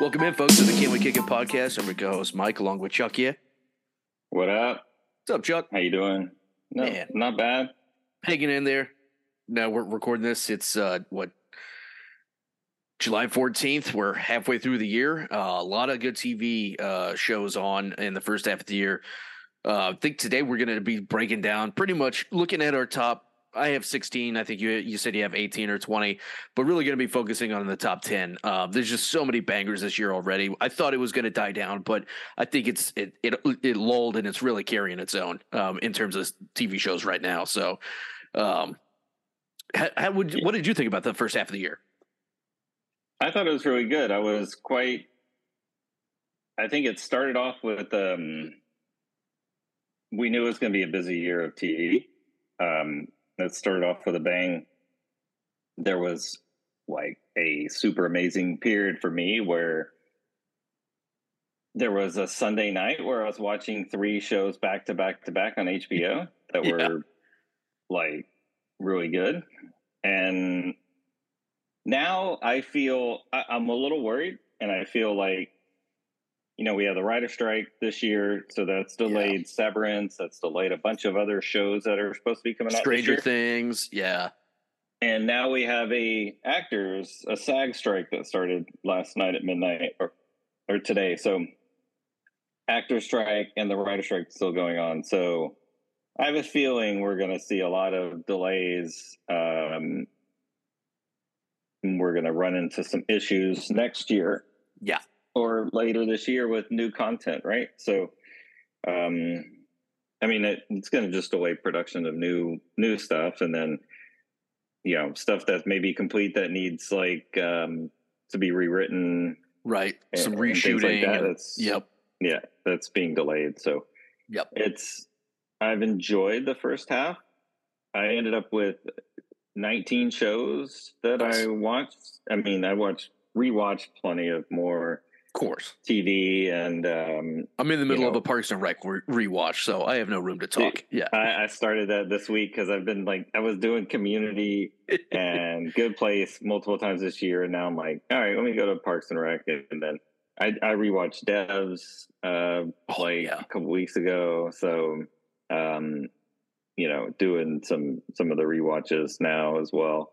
Welcome in, folks, to the Can We Kick It podcast. I'm your co-host Mike, along with Chuck. Yeah, What up? what's up, Chuck? How you doing? No, Man. not bad. Hanging in there. Now we're recording this. It's uh, what July 14th. We're halfway through the year. Uh, a lot of good TV uh, shows on in the first half of the year. Uh, I think today we're going to be breaking down, pretty much looking at our top. I have 16. I think you you said you have 18 or 20, but really going to be focusing on the top 10. Uh, there's just so many bangers this year already. I thought it was going to die down, but I think it's it it it lulled and it's really carrying its own um, in terms of TV shows right now. So, um, how, how would what did you think about the first half of the year? I thought it was really good. I was quite. I think it started off with. Um, we knew it was going to be a busy year of TV. Um, it started off with a bang. There was like a super amazing period for me where there was a Sunday night where I was watching three shows back to back to back on HBO that Yeah. were like really good. And now I feel I, I'm a little worried, and I feel like you know we have the writer strike this year, so that's delayed Severance, that's delayed a bunch of other shows that are supposed to be coming out. Stranger. Things, yeah, And now we have a actors a SAG strike that started last night at midnight or or today. So actor strike and the writer strike still going on. So I have a feeling we're going to see a lot of delays. Um, we're going to run into some issues next year. Yeah. Or later this year with new content, right? So, um, I mean, it, it's going to just delay production of new new stuff, and then you know stuff that may be complete that needs like um, to be rewritten. right. and- Some reshooting. like that. yep. yeah, that's being delayed. So Yep. it's I've enjoyed the first half. I ended up with 19 shows that. I watched. I mean, I watched rewatched plenty of more Of course. TV and um, I'm in the middle of know. a Parks and Rec re- rewatch, so I have no room to talk. Yeah. I, I started that this week because I've been like I was doing Community and Good Place multiple times this year, and now I'm like, all right, let me go to Parks and Rec, and then I, I rewatched Devs uh, Oh, like yeah. a couple weeks ago, so um, you know, doing some some of the rewatches now as well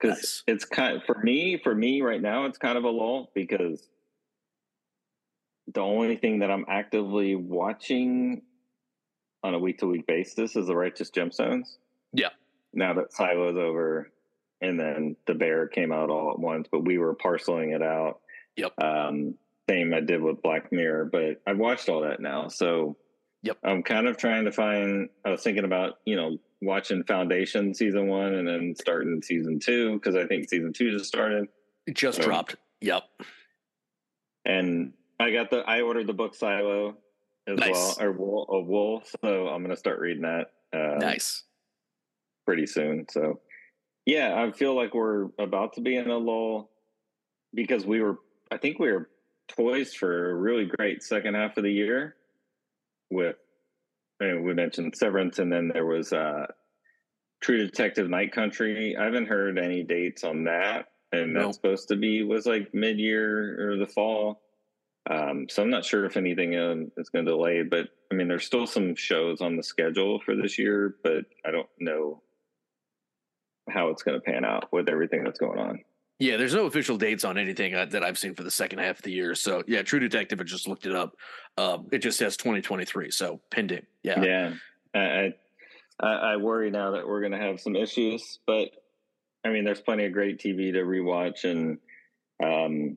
because Nice. it's kind for me for me right now it's kind of a lull because the only thing that I'm actively watching on a week to week basis is the Righteous Gemstones. Yeah. Now that Silo's over, and then the Bear came out all at once, but we were parceling it out. Yep. Um, same I did with Black Mirror, but I've watched all that now, so Yep. I'm kind of trying to find. I was thinking about you know watching Foundation season one and then starting season two because I think season two just started. It just So- dropped. Yep. and I got the I ordered the book Silo as Nice. well or Wool of Wool, so I'm gonna start reading that uh, nice. pretty soon. So yeah, I feel like we're about to be in a lull because we were I think we were poised for a really great second half of the year with I mean, we mentioned Severance and then there was uh True Detective Night Country. I haven't heard any dates on that. And No. that's supposed to be was like mid year or the fall. Um, so I'm not sure if anything um, is going to delay, but I mean, there's still some shows on the schedule for this year, but I don't know how it's going to pan out with everything that's going on. Yeah, there's no official dates on anything uh, that I've seen for the second half of the year. So yeah, True Detective. I just looked it up. Um, it just says 2023. So pending. Yeah. Yeah, I, I I worry now that we're going to have some issues, but I mean, there's plenty of great TV to rewatch, and um,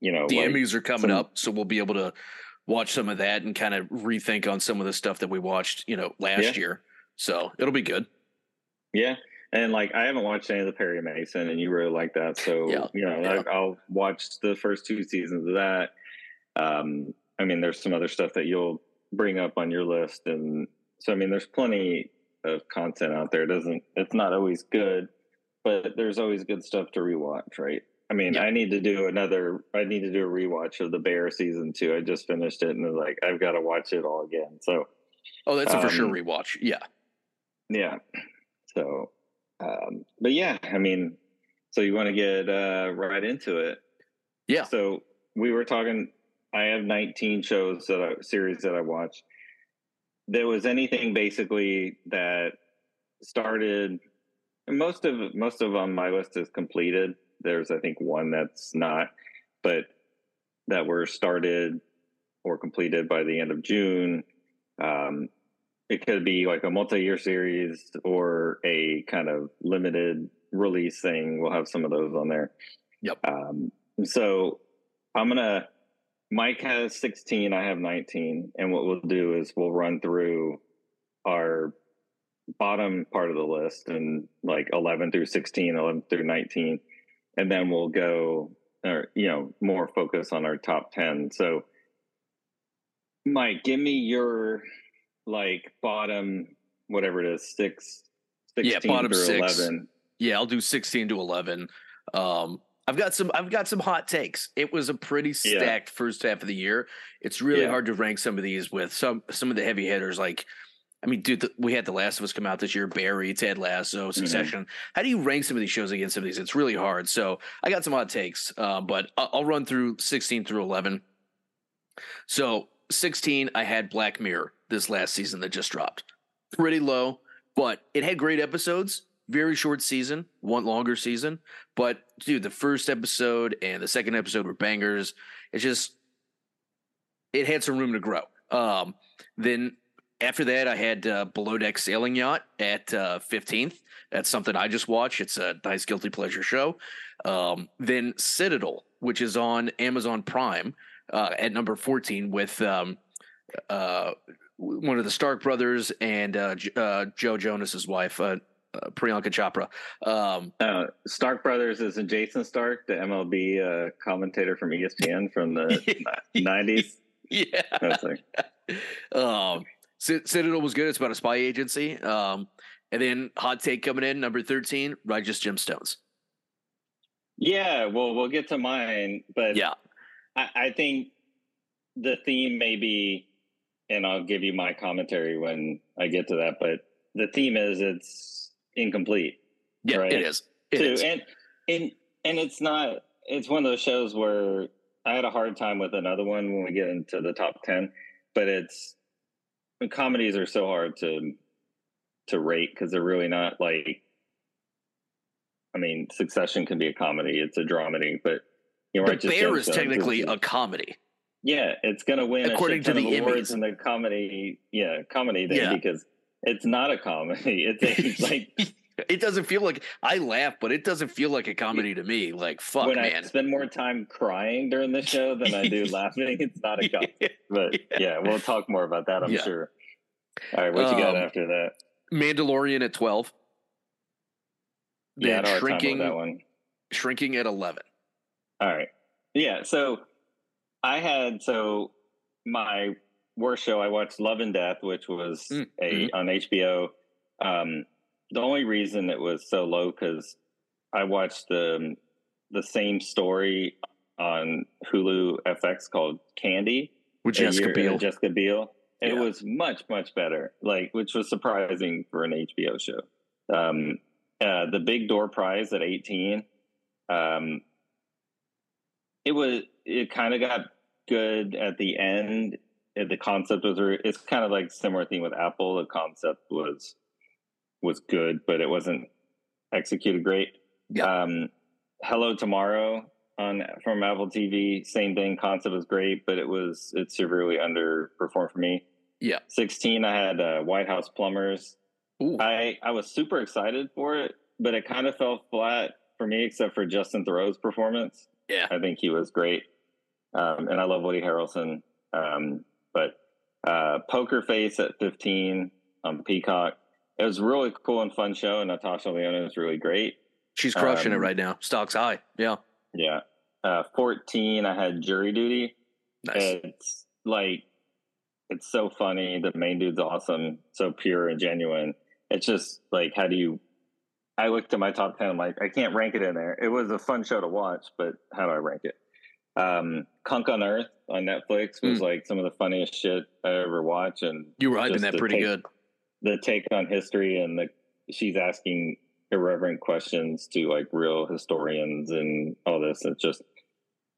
you know, the like- Emmys are coming some- up, so we'll be able to watch some of that and kind of rethink on some of the stuff that we watched, you know, last Yeah. year. So it'll be good. Yeah. And like I haven't watched any of the Perry Mason, and you really like that, so Yeah, you know yeah. I, I'll watch the first two seasons of that. Um, I mean, there's some other stuff that you'll bring up on your list, and so I mean, there's plenty of content out there. It doesn't it's not always good, but there's always good stuff to rewatch, right? I mean, Yeah. I need to do another. I need to do a rewatch of the Bear season two. I just finished it, and like I've got to watch it all again. So Oh, that's a for sure Um, rewatch. Yeah. Yeah. So, um, but yeah, I mean, so you want to get uh, right into it. Yeah. So we were talking. I have 19 shows that I, series that I watched. There was anything basically that started. Most of most of on my list is completed. There's I think one that's not, but that were started or completed by the end of June. Um, it could be like a multi-year series or a kind of limited release thing. We'll have some of those on there. Yep. Um, so I'm gonna. Mike has 16. I have 19, and what we'll do is we'll run through our bottom part of the list and like 11 through 16, 11 through 19, and then we'll go or you know more focus on our top 10. So, Mike, give me your like bottom whatever it is six 16 Yeah, bottom through six. 11 Yeah, I'll do 16 to 11. Um, I've got some. I've got some hot takes. It was a pretty Yeah. stacked first half of the year. It's really Yeah. hard to rank some of these with some some of the heavy hitters. Like, I mean, dude, the, we had The Last of Us come out this year. Barry, Ted Lasso, Mm-hmm. Succession. How do you rank some of these shows against some of these? It's really hard. So I got some hot takes, um, but I'll, I'll run through 16 through 11. So 16, I had Black Mirror this last season that just dropped. Pretty low, but it had great episodes. Very short season, one longer season. But dude, the first episode and the second episode were bangers. It's just it had some room to grow. Um, then after that, I had uh, Below Deck Sailing Yacht at uh, 15th. That's something I just watched. It's a nice guilty pleasure show. Um, then Citadel, which is on Amazon Prime, uh, at number 14 with um, uh, one of the Stark brothers and uh, J- uh, Joe Jonas's wife, uh, uh, Priyanka Chopra. Um, Uh, Stark Brothers is Jayson Stark, the MLB uh, commentator from ESPN from the nineties. yeah. Um, Citadel was good. It's about a spy agency. Um, and then hot take coming in number 13, Righteous Gemstones. yeah. Well, we'll get to mine, but Yeah. I, I think the theme may be, and I'll give you my commentary when I get to that. But the theme is it's incomplete. Yeah, Right. it is. It too. is. And and and it's not. It's one of those shows where I had a hard time with another one when we get into the top ten, but it's comedies are so hard to to rate because they're really not like. I mean, Succession can be a comedy; it's a dramedy, but you know, the Righteous Bear is technically a comedy. yeah, it's going to win According a to the awards in the comedy, yeah, comedy thing Yeah. because it's not a comedy. It's, a, it's like it doesn't feel like I laugh, but it doesn't feel like a comedy to me. Like fuck, when I man. spend more time crying during the show than I do laughing. It's not a comedy. But yeah, we'll talk more about that. I'm Yeah. sure. All right, what you got Um, after that? Mandalorian at 12. Yeah, Then shrinking, that one. shrinking at 11. All right. Yeah. So I had so my worst show. I watched Love and Death, which was Mm, a on HBO. Um, the only reason it was so low because I watched the the same story on Hulu FX called Candy With Jessica year- Biel. uh, Jessica Biel. It Yeah. was much much better, like which was surprising for an HBO show. Um, uh, the Big Door Prize at eighteen. Um, it was it kind of got good at the end. The concept was it's kind of like similar thing with Apple. The concept was was good, but it wasn't executed great. Yeah. Um, Hello Tomorrow on from Apple TV, same thing. Concept was great, but it was it severely underperformed for me. Yeah. Sixteen, I had uh, White House Plumbers. Ooh. I I was super excited for it, but it kind of fell flat for me, except for Justin Theroux's performance. Yeah. I think he was great, um, and I love Woody Harrelson. Um, but uh, Poker Face at 15 on Peacock. It was a really cool and fun show, and Natasha Lyonne was really great. She's crushing it um, right now. Stocks high. Yeah. Yeah. Uh, 14, I had Jury Duty. Nice. It's like, it's so funny. The main dude's awesome, so pure and genuine. It's just like, how do you? I looked at my top 10, I'm like, I can't rank it in there. It was a fun show to watch, but how do I rank it? Um, Cunk on Earth on Netflix was like some of the funniest shit I ever watched. And you were hyping that pretty take- good. The take on history and the she's asking irreverent questions to like real historians and all this. It's just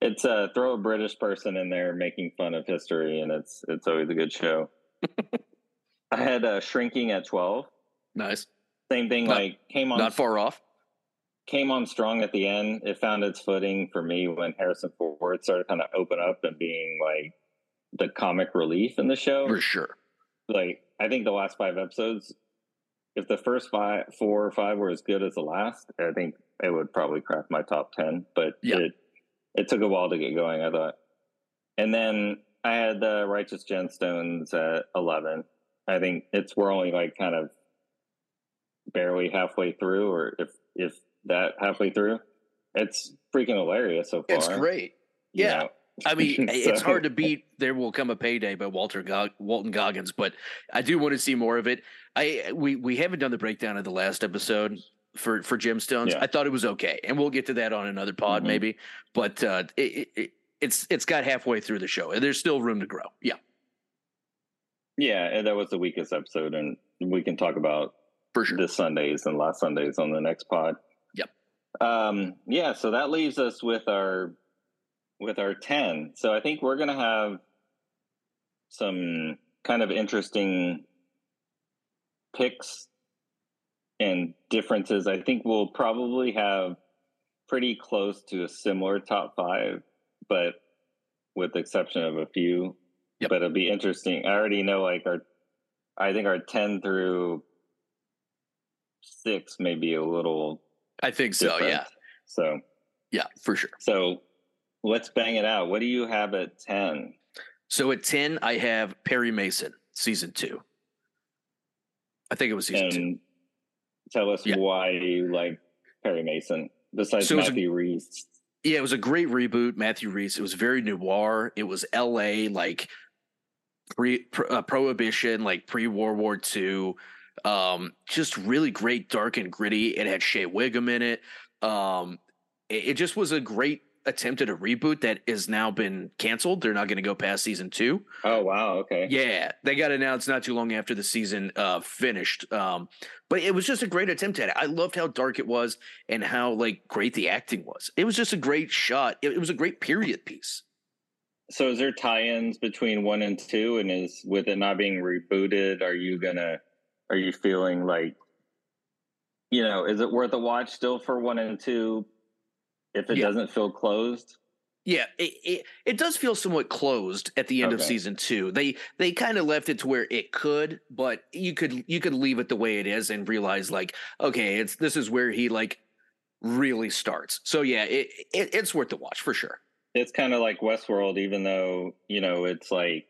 It's uh throw a British person in there making fun of history, and it's it's always a good show. I had uh, shrinking at twelve. Nice. Same thing. Not- like came on Not far off. came on strong at the end. It found its footing for me when Harrison Ford started kind of open up and being like the comic relief in the show. For sure. Like I think the last five episodes, if the first five, four or five were as good as the last, I think it would probably crack my top ten. But Yeah. it it took a while to get going. I thought, and then I had the Righteous Gemstones at eleven. I think it's we're only like kind of barely halfway through, or if if that halfway through. It's freaking hilarious so far. It's great. you Yeah. know? I mean, it's hard to beat "There Will Come a Payday" by Walter Gog- Walton Goggins, but I do want to see more of it. I we we haven't done the breakdown of the last episode for for Gemstones. Yeah. I thought it was okay, and we'll get to that on another pod Mhm. maybe. But uh, it, it, it it's it's got halfway through the show, and there's still room to grow. Yeah, Yeah, and that was the weakest episode, and we can talk about for sure. this Sundays and last Sundays on the next pod. Yep. Um, yeah, so that leaves us with our with our ten. So I think we're gonna have some kind of interesting picks and differences. I think we'll probably have pretty close to a similar top five, but with the exception of a few. Yep. But it'll be interesting. I already know like our I think our ten through six may be a little I think so. Yeah, So yeah, for sure. so let's bang it out. What do you have at ten? So at ten, I have Perry Mason season two. I think it was season two. Tell us Yeah. why you like Perry Mason besides So was a- Matthew Rhys. Yeah, it was a great reboot. Matthew Rhys. It was very noir. It was L.A. like pre pro, uh, prohibition, like pre World War II. Um, just really great, dark and gritty. It had Shea Whigham in it. Um, it, it just was a great attempt at a reboot that has now been canceled. They're not going to go past season two. Oh wow, okay. Yeah, they got announced not too long after the season uh, finished. Um, but it was just a great attempt at it. I loved how dark it was and how like great the acting was. It was just a great shot. It, it was a great period piece. So is there tie-ins between one and two? And is with it not being rebooted, are you gonna are you feeling like you know, is it worth a watch still for one and two if it Yeah. doesn't feel closed? Yeah, it, it it does feel somewhat closed at the end of season two. They they kind of left it to where it could, but you could you could leave it the way it is and realize like okay, it's this is where he like really starts. So yeah, it, it it's worth the watch for sure. It's kind of like Westworld, even though, you know, it's like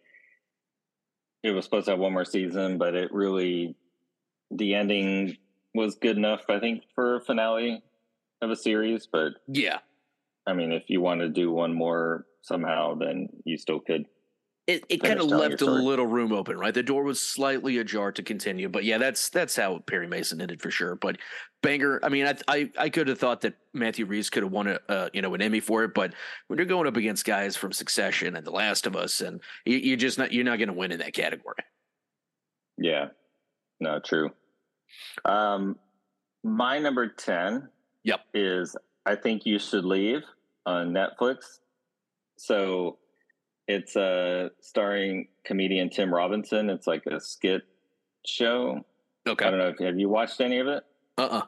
it was supposed to have one more season, but it really the ending was good enough, I think, for a finale of a series. But Yeah, I mean, if you want to do one more somehow, then you still could. it, it kind of left a little room open, right? The door was slightly ajar to continue, but yeah, that's that's how Perry Mason ended for sure. But banger, I mean, I I, I could have thought that Matthew Rhys could have won a uh, you know an Emmy for it, but when you're going up against guys from Succession and The Last of Us, and you, you're just not you're not going to win in that category. Yeah, no, true. Um, my number ten. Yep. Is I think you should leave on Netflix. So it's uh starring comedian Tim Robinson. It's like a skit show. Okay. I don't know if have you watched any of it. uh, uh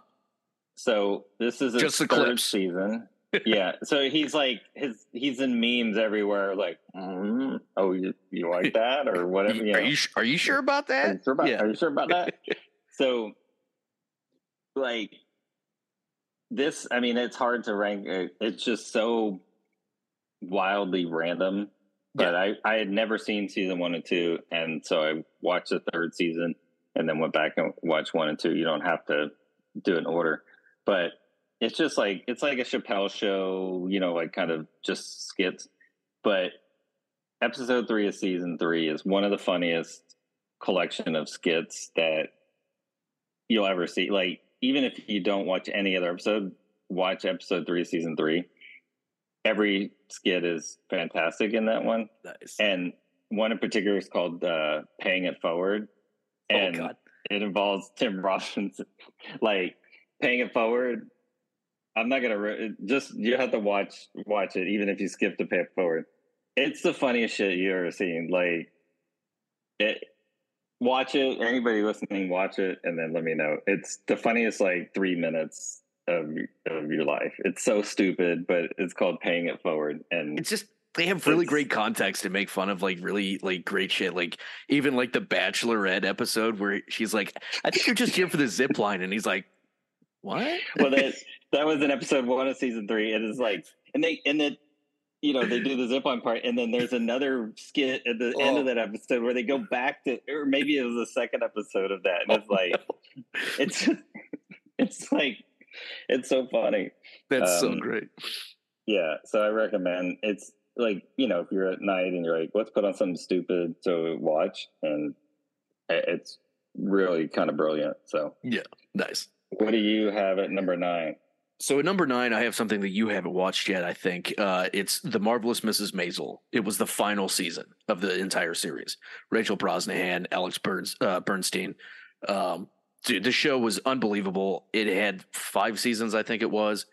So this is Just the clips. season. yeah. So he's like his he's in memes everywhere. Like, mm, oh, you you like that or whatever? You are you are you sure about Are that? you sure about, yeah. are you sure about that? so, like, this, I mean, it's hard to rank. uh, It's just so wildly random. But I, I had never seen season one and two. And so I watched the third season and then went back and watched one and two. You don't have to do it in order. But it's just like, it's like a Chappelle show, you know, like kind of just skits. But episode three of season three is one of the funniest collection of skits that you'll ever see. Like, even if you don't watch any other episode, watch episode three, season three. Every skit is fantastic in that one. Nice. And one in particular is called uh, Paying It Forward. oh And God, it involves Tim Robinson. like, Paying It Forward I'm not gonna re- just you have to watch watch it even if you skip the pay forward. It's the funniest shit you ever seen. Like it. Watch it. Anybody listening, watch it, and then let me know. It's the funniest like three minutes of of your life. It's so stupid, but it's called paying it forward, and It's just they have really great context to make fun of like really like great shit. Like even like the Bachelorette episode where she's like, "I think you're just here for the zip line," and he's like, "What?" well that that was in episode one of season three it's like and they and then you know they do the zip line part and then there's another skit at the end Oh. of that episode where they go back to or maybe it was the second episode of that and it's like it's it's like it's so funny That's so um, great. yeah so i recommend it's like you know if you're at night and you're like let's put on something stupid to watch and it's really kind of brilliant so yeah Nice. what do you have at number nine So at number nine, I have something that you haven't watched yet. I think uh, it's the marvelous Mrs. Maisel. It was the final season of the entire series. Rachel Brosnahan, Alex Burns, uh, Bernstein. Um, dude, the show was unbelievable. It had five seasons, I think it was,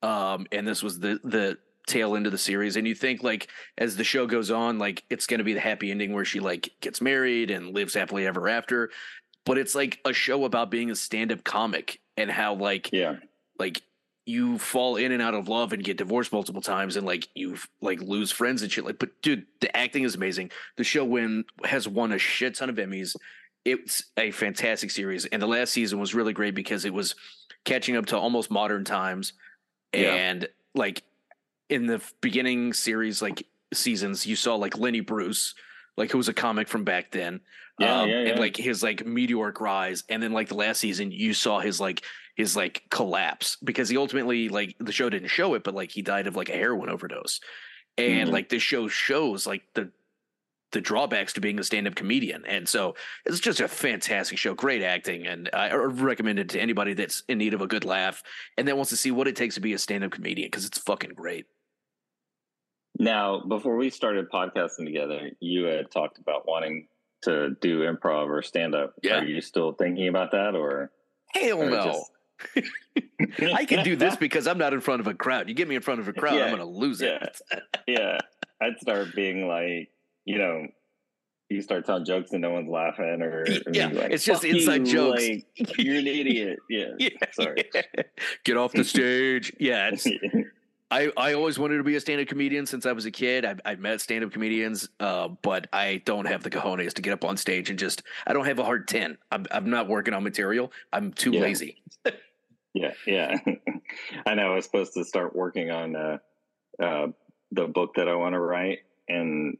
um, and this was the the tail end of the series. And you think like as the show goes on, like it's going to be the happy ending where she like gets married and lives happily ever after. But it's like a show about being a stand up comic and how like yeah like you fall in and out of love and get divorced multiple times and like you like lose friends and shit. Like but dude the acting is amazing. The show win has won a shit ton of emmys. It's a fantastic series. And the last season was really great because it was catching up to almost modern times. Yeah. and like in the beginning series like seasons you saw like lenny bruce like who was a comic from back then Yeah, um, yeah, yeah. and like his like meteoric rise and then like the last season you saw his like his like collapse because he ultimately like the show didn't show it but like he died of like a heroin overdose and Mhm. like this show shows like the the drawbacks to being a stand-up comedian and so it's just a fantastic show great acting and i I recommend it to anybody that's in need of a good laugh and that wants to see what it takes to be a stand-up comedian because it's fucking great Now, before we started podcasting together, you had talked about wanting to do improv or stand up. Yeah. Are you still thinking about that or? hell or no just- i can do this because i'm not in front of a crowd you get me in front of a crowd i'm gonna lose it yeah. I'd start being like, you know, you start telling jokes and no one's laughing or, Yeah, like, it's just "Fuck inside you," jokes. Like, you're an idiot. Yeah. Yeah. Sorry. Get off the stage. Yeah, it's, I, I always wanted to be a stand-up comedian since I was a kid. I've, I've met stand-up comedians, uh, but I don't have the cojones to get up on stage and just. I don't have a hard ten. I'm I'm not working on material. I'm too Yeah. lazy. Yeah, yeah. I know. I was supposed to start working on uh, uh, the book that I want to write, and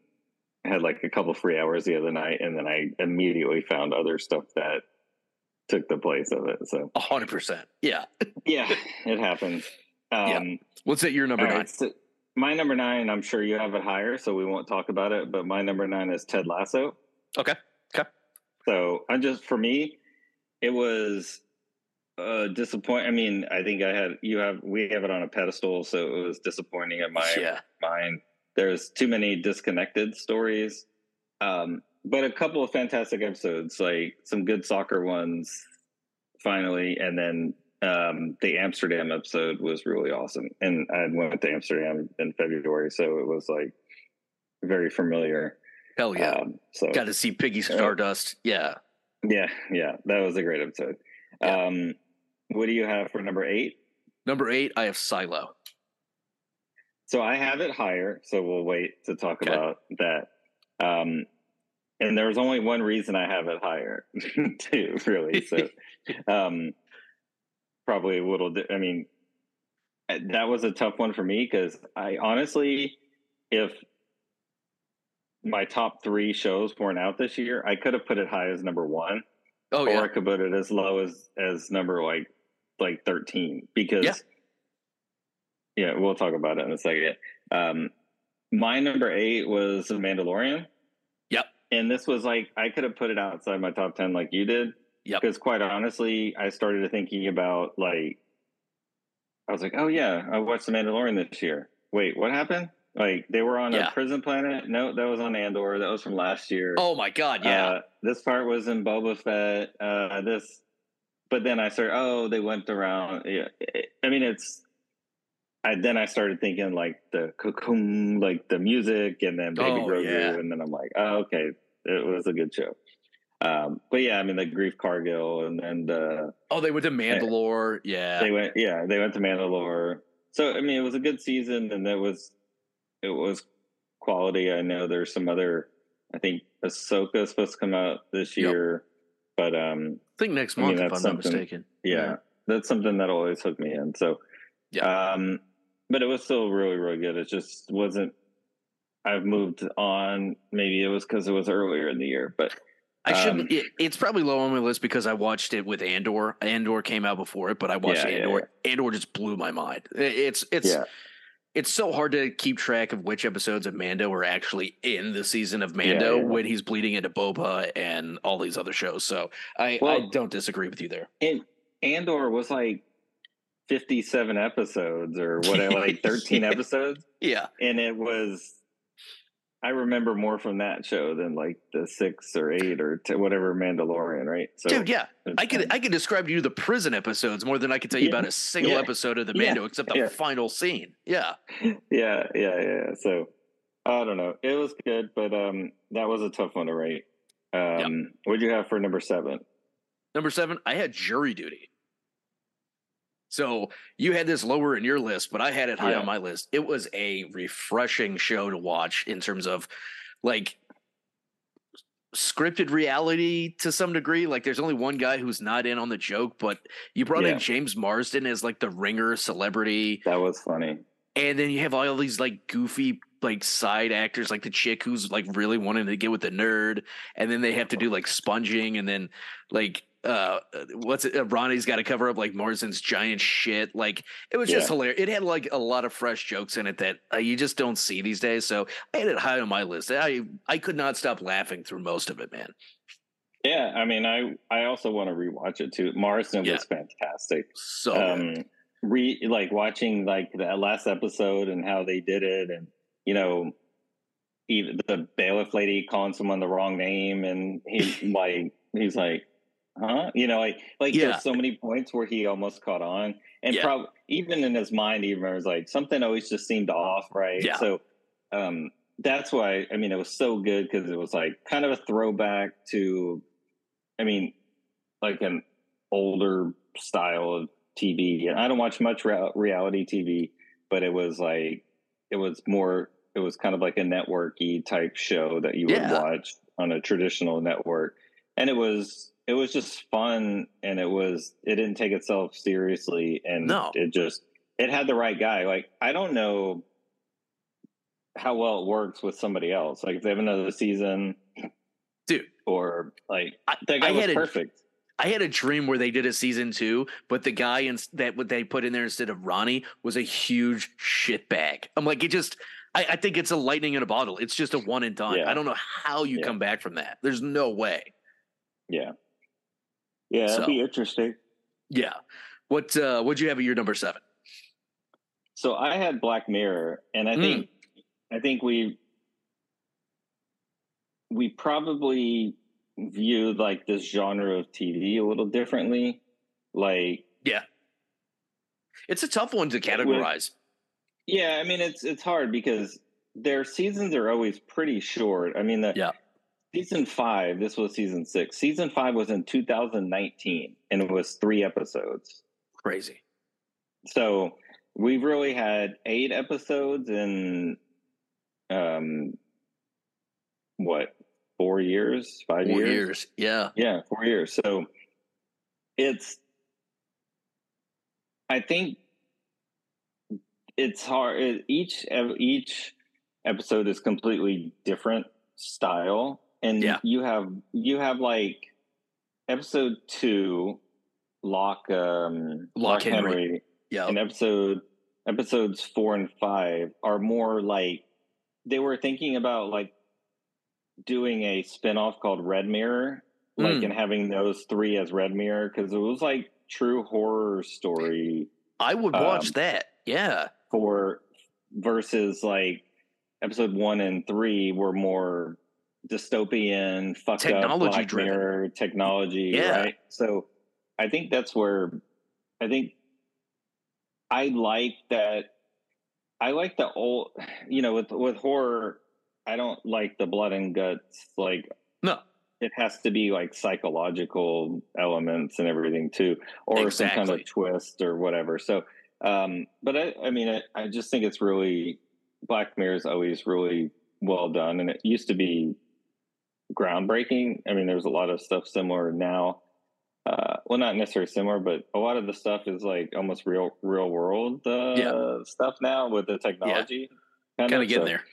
had like a couple free hours the other night, and then I immediately found other stuff that took the place of it. So A hundred percent. Yeah. yeah, it happens. Yeah. Um, What's at your number all right, nine? so my number nine, I'm sure you have it higher, so we won't talk about it. But my number nine is Ted Lasso. Okay. Okay. So I'm just for me, it was uh disappoint. I mean, I think I had you have we have it on a pedestal, so it was disappointing in my yeah. mind. There's too many disconnected stories, um, but a couple of fantastic episodes, like some good soccer ones, finally, and then um, the Amsterdam episode was really awesome. And I went to Amsterdam in February, so it was like very familiar. Hell yeah. Um, so Got to see Piggy Stardust. Yeah. yeah, yeah, that was a great episode. Yeah. Um, what do you have for number eight? Number eight, I have Silo. So I have it higher, so we'll wait to talk Okay. about that. Um, and there's only one reason I have it higher, too, really. So, um, probably a little. Di- I mean, that was a tough one for me because I honestly, if my top three shows weren't out this year, I could have put it high as number one, Oh or yeah. I could put it as low as as number like like thirteen because Yeah. yeah, we'll talk about it in a second. Um, my number eight was The Mandalorian. Yep. And this was like I could have put it outside my top ten like you did. Yep. Because quite honestly, I started thinking about like I was like, oh yeah, I watched The Mandalorian this year. Wait, what happened? Like they were on Yeah. a prison planet? No, that was on Andor. That was from last year. Oh my god. Yeah. Uh, this part was in Boba Fett. Uh, this, but then I started. Oh, they went around. Yeah, I mean, it's I then I started thinking like the cocoon, like the music, and then Baby Oh, Grogu, yeah. and then I'm like, oh, okay, it was a good show. Um, but yeah, I mean the Greef Karga, and then the Oh, they went to Mandalore. Yeah. they went, yeah, they went to Mandalore. So I mean, it was a good season, and that was it was quality. I know there's some other. I think Ahsoka is supposed to come out this Yep. year, but um, I think next I mean, month, if I'm not mistaken. yeah, Yeah. that's something that always hooked me in. So, Yeah. um, but it was still really, really good. It just wasn't. I've moved on. Maybe it was because it was earlier in the year, but I Um, shouldn't. It, it's probably low on my list because I watched it with Andor. Andor came out before it, but I watched Yeah, yeah, Andor. Andor just blew my mind. It's it's yeah, it's so hard to keep track of which episodes of Mando are actually in the season of Mando yeah. when he's bleeding into Boba and all these other shows. So I, I Well- don't disagree with you there. and Andor was like fifty-seven episodes or whatever, like thirteen Yeah. episodes, Yeah, and it was. I remember more from that show than like the six or eight or t- whatever Mandalorian, right? So dude. Yeah, I could. I could describe to you the prison episodes more than I could tell you Yeah. about a single Yeah. episode of the Yeah. Mando, except the Yeah. final scene. Yeah, yeah, yeah, yeah. So I don't know. It was good, but um, that was a tough one to rate. Um, what'd you have for number seven? Number seven, I had jury duty. So you had this lower in your list, but I had it high Yeah. on my list. It was a refreshing show to watch in terms of like scripted reality to some degree. Like there's only one guy who's not in on the joke, but you brought Yeah. in James Marsden as like the ringer celebrity. That was funny. And then you have all these like goofy like side actors, like the chick who's like really wanting to get with the nerd, and then they have to do like sponging, and then like uh what's it? Uh, Ronnie's got to cover up like morrison's giant shit. Like it was just Yeah. hilarious. It had like a lot of fresh jokes in it that uh, you just don't see these days. So I had it high on my list. I I could not stop laughing through most of it, man. Yeah, I mean, I I also want to rewatch it too. morrison Yeah. was fantastic. So good. um, re like watching like that last episode and how they did it, and you know, even the bailiff lady calling someone the wrong name, and he like he's like, huh? You know, like like Yeah. there's so many points where he almost caught on, and Yeah. probably even in his mind, he remembers like something always just seemed off, right? Yeah. So, um, that's why I mean it was so good because it was like kind of a throwback to, I mean, like an older style of TV. And I don't watch much rea- reality TV, but it was like it was more. It was kind of like a networky type show that you would watch on a traditional network, and it was it was just fun, and it was it didn't take itself seriously, and No. it just it had the right guy. Like I don't know how well it works with somebody else. Like if they have another season, Dude. or like I- that guy I was had perfect. I had a dream where they did a season two, but the guy in, that what they put in there instead of Ronnie was a huge shitbag. I'm like, it just, I, I think it's a lightning in a bottle. It's just a one and done. Yeah. I don't know how you Yeah. come back from that. There's no way. Yeah. Yeah, So- it'd be interesting. Yeah. What uh what'd you have at your number seven? So I had Black Mirror, and I Mm. think I think we we probably viewed like this genre of TV a little differently. Like, Yeah. It's a tough one to categorize. yeah, I mean it's it's hard because their seasons are always pretty short. I mean, the Yeah. Season five. This was season six. Season five was in 2019, and it was three episodes. Crazy. so we've really had eight episodes in um what four years five Four years? years. Yeah. yeah four years so it's i think it's hard each each episode is completely different style and Yeah. you have you have like episode two lock um Loch Henry. Yeah. and episode episodes four and five are more like they were thinking about like doing a spin-off called red mirror like Mm. and having those three as red mirror because it was like true horror story I would watch um, that. Yeah. for versus like episode one and three were more dystopian fucked up Technology Black driven. Mirror, technology Yeah. right so i think that's where i think i like that I like the old, you know, with with horror, I don't like the blood and guts. Like, no, it has to be like psychological elements and everything too, or exactly. some kind of twist or whatever. So, um, but I, I mean, I, I just think it's really Black Mirror is always really well done, and it used to be groundbreaking. I mean, there's a lot of stuff similar now uh, well, not necessarily similar, but a lot of the stuff is like almost real, real world uh, yeah. stuff now with the technology. Yeah. Kind of getting so, there.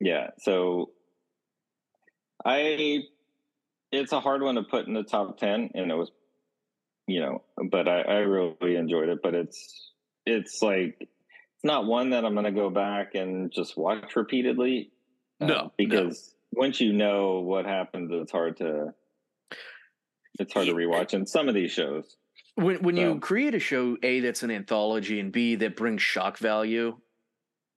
Yeah. So I, it's a hard one to put in the top 10 and it was, you know, but I, I really enjoyed it, but it's, it's like, it's not one that I'm going to go back and just watch repeatedly. Uh, no, because. Once you know what happens, it's hard to, it's hard to eh, rewatch in some of these shows. When when so. you create a show, a that's an anthology, and b that brings shock value.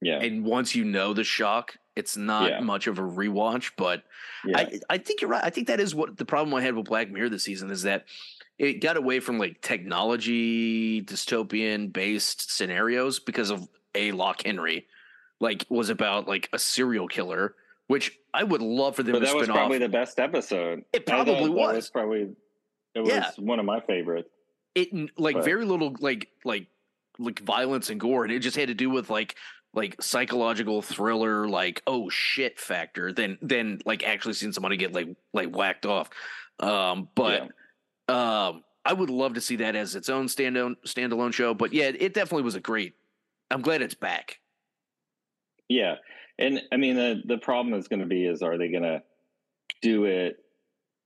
Yeah. And once you know the shock, it's not yeah. much of a rewatch. But yeah. I I think you're right. I think that is what the problem I had with Black Mirror this season is that it got away from like technology dystopian based scenarios because of a Loch Henry, like was about like a serial killer which I would love for them but to that was probably the best episode. It probably was. was. Probably it was yeah. one of my favorites. It like but. very little like like like violence and gore, and it just had to do with like like psychological thriller, like oh shit factor, than than like actually seeing somebody get like like whacked off. Um, but yeah. um, I would love to see that as its own standalone standalone show. But yeah, it definitely was a great. I'm glad it's back. Yeah, and I mean the the problem is going to be is are they going to do it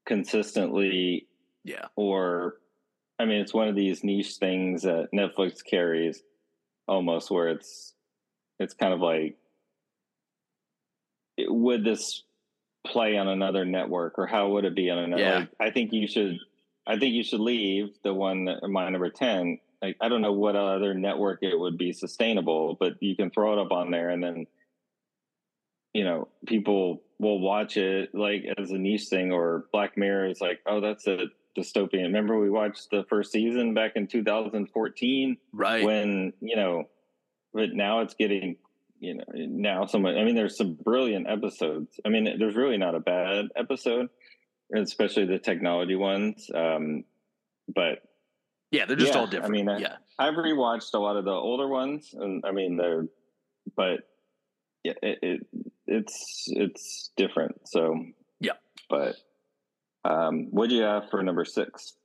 consistently yeah. Or, I mean, it's one of these niche things that Netflix carries almost where it's, it's kind of like, would this play on another network or how would it be on another? Yeah. Like, I think you should, I think you should leave the one, my number 10. Like, I don't know what other network it would be sustainable, but you can throw it up on there and then, you know, people will watch it like as a niche thing or Black Mirror is like, oh, that's a dystopian. Remember we watched the first season back in 2014, right? When you know, but now it's getting you know now someone. I mean, there's some brilliant episodes. I mean, there's really not a bad episode, especially the technology ones. Um, but yeah, they're just yeah, all different. I mean, I, yeah, I've rewatched a lot of the older ones, and I mean they're, but yeah, it, it it's it's different. So yeah, but um, what do you have for number six?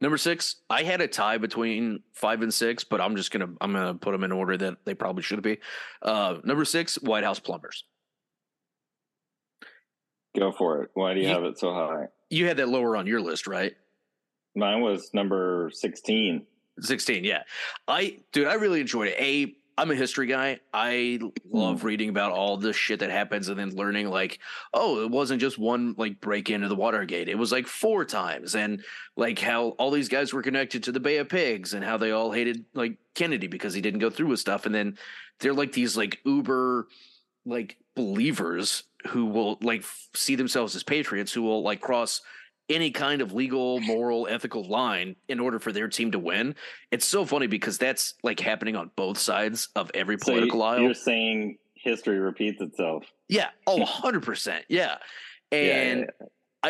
Number six, I had a tie between five and six, but I'm just gonna I'm gonna put them in order that they probably should be. Uh, number six, White House Plumbers. Go for it. Why do you, you have it so high? You had that lower on your list, right? Mine was number sixteen. 16 yeah i dude i really enjoyed it a I'm a history guy. I love mm. reading about all the shit that happens and then learning like, oh, it wasn't just one like break into the Watergate. It was like four times and like how all these guys were connected to the Bay of Pigs and how they all hated like Kennedy because he didn't go through with stuff. And then they're like these like uber like believers who will like f- see themselves as patriots who will like cross any kind of legal, moral, ethical line in order for their team to win. It's so funny because that's like happening on both sides of every political so aisle. You're saying history repeats itself. Yeah. Oh, 100%. yeah. And yeah, yeah.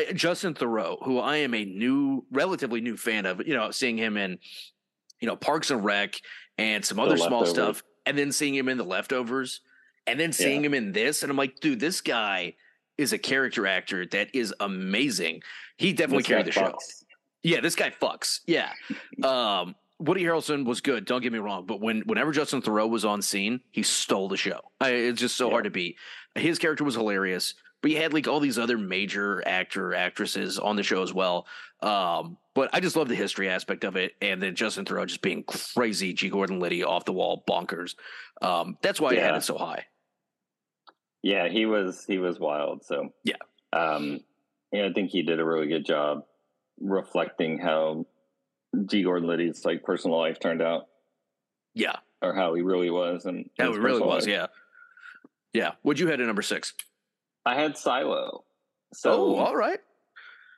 I, Justin Theroux, who I am a new, relatively new fan of, you know, seeing him in, you know, Parks and Rec and some other small stuff, and then seeing him in The Leftovers, and then seeing yeah. him in this. And I'm like, dude, this guy is a character actor that is amazing. He definitely this carried the show. Yeah, this guy fucks. Yeah. Um, Woody Harrelson was good. Don't get me wrong, but when whenever Justin Theroux was on scene, he stole the show. I, it's just so yeah. hard to beat. His character was hilarious, but you had like all these other major actor actresses on the show as well. Um, but I just love the history aspect of it, and then Justin Theroux just being crazy, G. Gordon Liddy off the wall, bonkers. Um, that's why yeah. I had it so high. Yeah, he was he was wild. So yeah, um, yeah, I think he did a really good job reflecting how G. Gordon Liddy's like personal life turned out. Yeah, or how he really was, and how he really was. Life. Yeah, yeah. What'd you had at number six? I had Silo. So, oh, all right.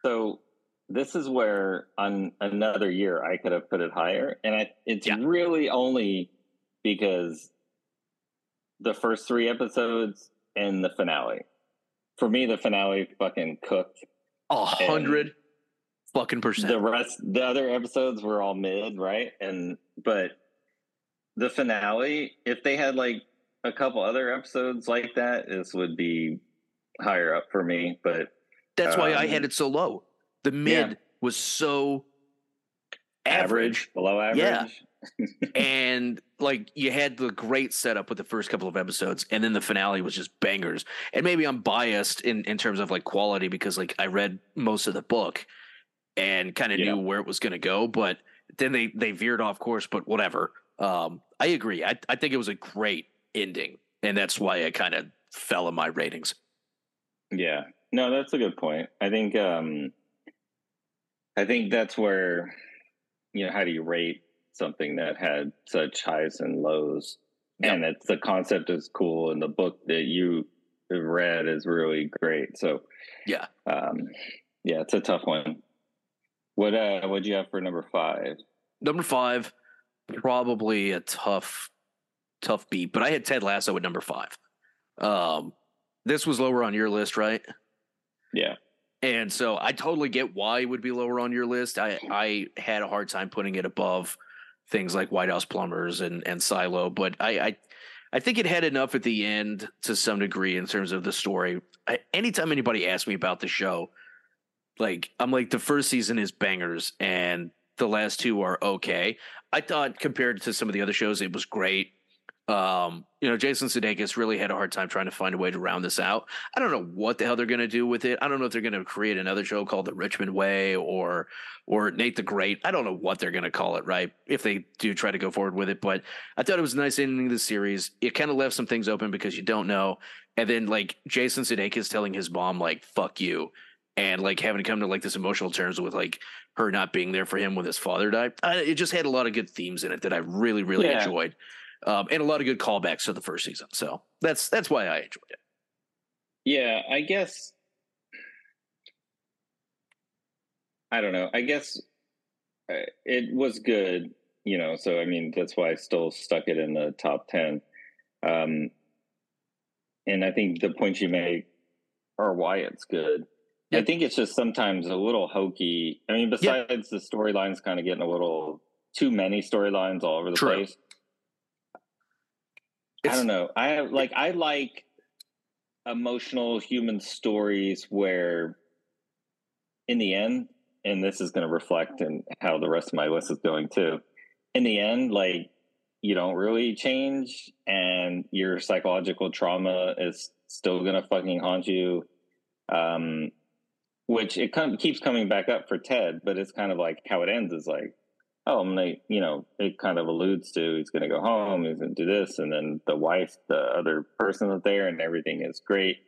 So this is where on another year I could have put it higher, and I, it's yeah. really only because the first three episodes and the finale. For me, the finale fucking cooked. A hundred fucking percent. The rest, the other episodes were all mid, right? And but the finale, if they had like a couple other episodes like that, this would be higher up for me. But that's um, why I had um, it so low. The mid yeah. was so average, average below average. Yeah. And like you had the great setup with the first couple of episodes and then the finale was just bangers. And maybe i'm biased in in terms of like quality because like i read most of the book and kind of yeah. knew where it was going to go but then they they veered off course but whatever. Um i agree. I i think it was a great ending and that's why it kind of fell in my ratings. Yeah. No that's a good point. I think um i think that's where you know how do you rate something that had such highs and lows. And it's the concept is cool, and the book that you read is really great. So, yeah, um, yeah, it's a tough one. What uh, what do you have for number five? Number five, probably a tough, tough beat, but I had Ted Lasso at number five. Um, this was lower on your list, right? Yeah. And so I totally get why it would be lower on your list. I I had a hard time putting it above things like White House Plumbers and and Silo, but I, I I think it had enough at the end to some degree in terms of the story. I, anytime anybody asks me about the show, like I'm like the first season is bangers and the last two are okay. I thought compared to some of the other shows, it was great. Um, you know, Jason Sudeikis really had a hard time trying to find a way to round this out. I don't know what the hell they're going to do with it. I don't know if they're going to create another show called The Richmond Way or or Nate the Great. I don't know what they're going to call it, right? If they do try to go forward with it, but I thought it was a nice ending of the series. It kind of left some things open because you don't know. And then like Jason Sudeikis telling his mom like "fuck you," and like having to come to like this emotional terms with like her not being there for him when his father died. I, it just had a lot of good themes in it that I really really yeah. enjoyed um, and a lot of good callbacks to the first season. So that's that's why I enjoyed it. Yeah, I guess. I don't know. I guess uh, it was good, you know. So I mean, that's why I still stuck it in the top ten. Um, and I think the points you make are why it's good. I think it's just sometimes a little hokey. I mean, besides the storylines kind of getting a little too many storylines all over the True. place. I don't know. I like I like emotional human stories where in the end, and this is going to reflect in how the rest of my list is going too. In the end, like you don't really change and your psychological trauma is still going to fucking haunt you. Um, which it com- keeps coming back up for Ted, but it's kind of like how it ends is like, oh, I'm like, you know, it kind of alludes to he's going to go home, he's going to do this, and then the wife, the other person is there, and everything is great.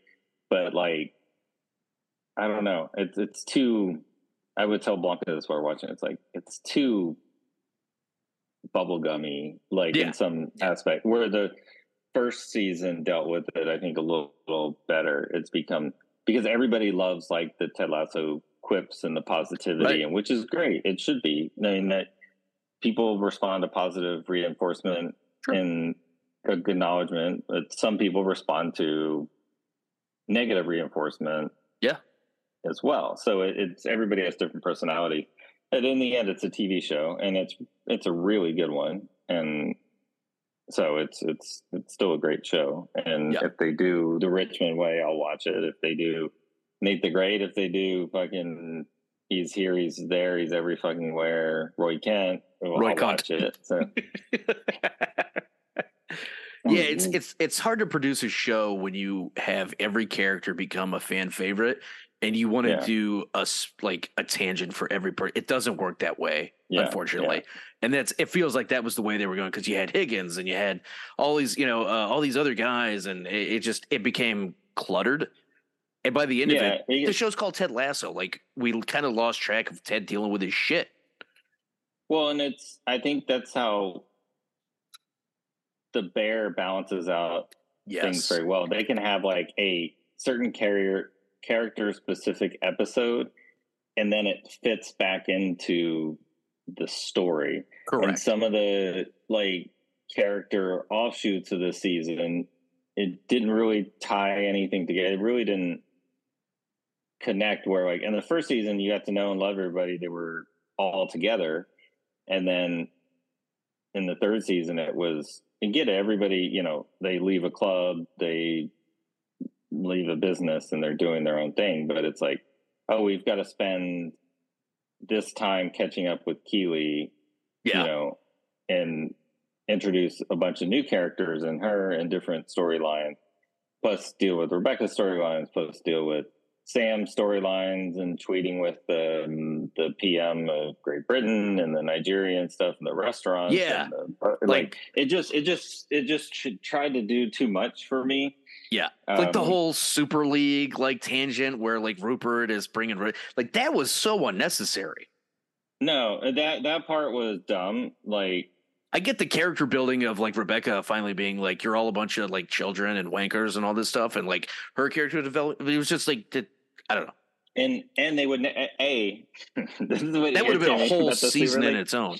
But like, I don't know, it's it's too. I would tell Blanca this while watching. It's like it's too bubblegummy, like yeah. in some aspect. Where the first season dealt with it, I think a little, little better. It's become because everybody loves like the Ted Lasso quips and the positivity, right. and which is great. It should be. I mean that people respond to positive reinforcement sure. and acknowledgement, but some people respond to negative reinforcement. Yeah. As well. So it, it's everybody has different personality. And in the end, it's a TV show, and it's it's a really good one, and so it's it's it's still a great show. And yeah. if they do the Richmond way, I'll watch it. If they do Nate the Great, if they do fucking he's here, he's there, he's every fucking where. Roy Kent, well, Roy Kent. It, so. yeah, it's it's it's hard to produce a show when you have every character become a fan favorite and you want to yeah. do a like a tangent for every person. It doesn't work that way, yeah, unfortunately. Yeah. And that's it feels like that was the way they were going because you had Higgins and you had all these you know uh, all these other guys and it, it, just it became cluttered. And by the end of it, it, the show's called Ted Lasso. Like we kind of lost track of Ted dealing with his shit. Well, and it's I think that's how the bear balances out yes. things very well. They can have like a certain carrier character specific episode and then it fits back into the story. Correct. And some of the like character offshoots of the season it didn't really tie anything together. It really didn't connect where like in the first season you got to know and love everybody. They were all together. And then in the third season it was and get everybody, you know, they leave a club, they leave a business and they're doing their own thing. But it's like, oh, we've got to spend this time catching up with Keeley, Yeah. you know, and introduce a bunch of new characters and her and different storylines, plus deal with Rebecca's storylines, plus deal with Sam's storylines and tweeting with the um, the PM of Great Britain and the Nigerian stuff and the restaurants. Yeah. and the, like, Like- it just it just it just should tried to do too much for me. Yeah. like the Um, whole Super League like tangent where like Rupert is bringing like that was so unnecessary. No, that that part was dumb. Like I get the character building of like Rebecca finally being like you're all a bunch of like children and wankers and all this stuff and like her character development, It was just like I don't know. and and they would a this is what That would have been a whole about the Super season in its own.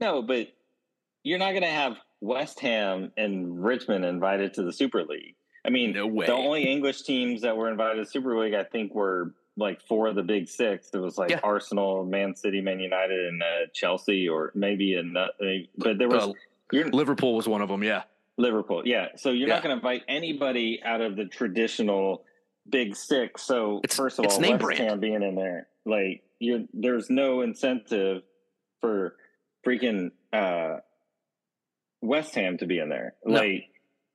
No, but you're not going to have West Ham and Richmond invited to the Super League. I mean, No the only English teams that were invited to the Super League, I think, were like four of the big six. It was like Yeah. Arsenal, Man City, Man United, and uh, Chelsea, or maybe another. But there was Uh, you're, Liverpool was one of them. Yeah. Liverpool, yeah. So you're Yeah. not going to invite anybody out of the traditional big six. So It's- first of all, West brand. Ham being in there, like you, there's no incentive for freaking uh, West Ham to be in there. No. Like,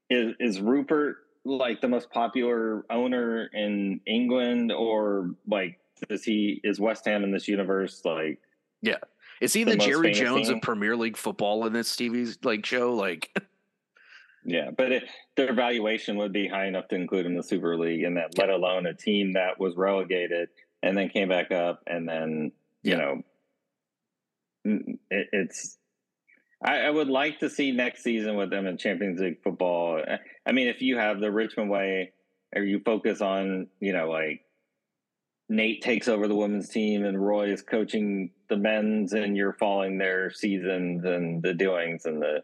is is Rupert like the most popular owner in England, or like does he is West Ham in this universe like? Yeah, is he The the, Jerry Jones of Premier League football in this TV like show? Like Yeah, but it, their valuation would be high enough to include in the Super League, and that let alone a team that was relegated and then came back up, and then you Yeah. know, it, it's. I, I would like to see next season with them in Champions League football. I- I mean, if you have the Richmond way, or you focus on, you know, like Nate takes over the women's team and Roy is coaching the men's, and you're following their seasons and the doings and the.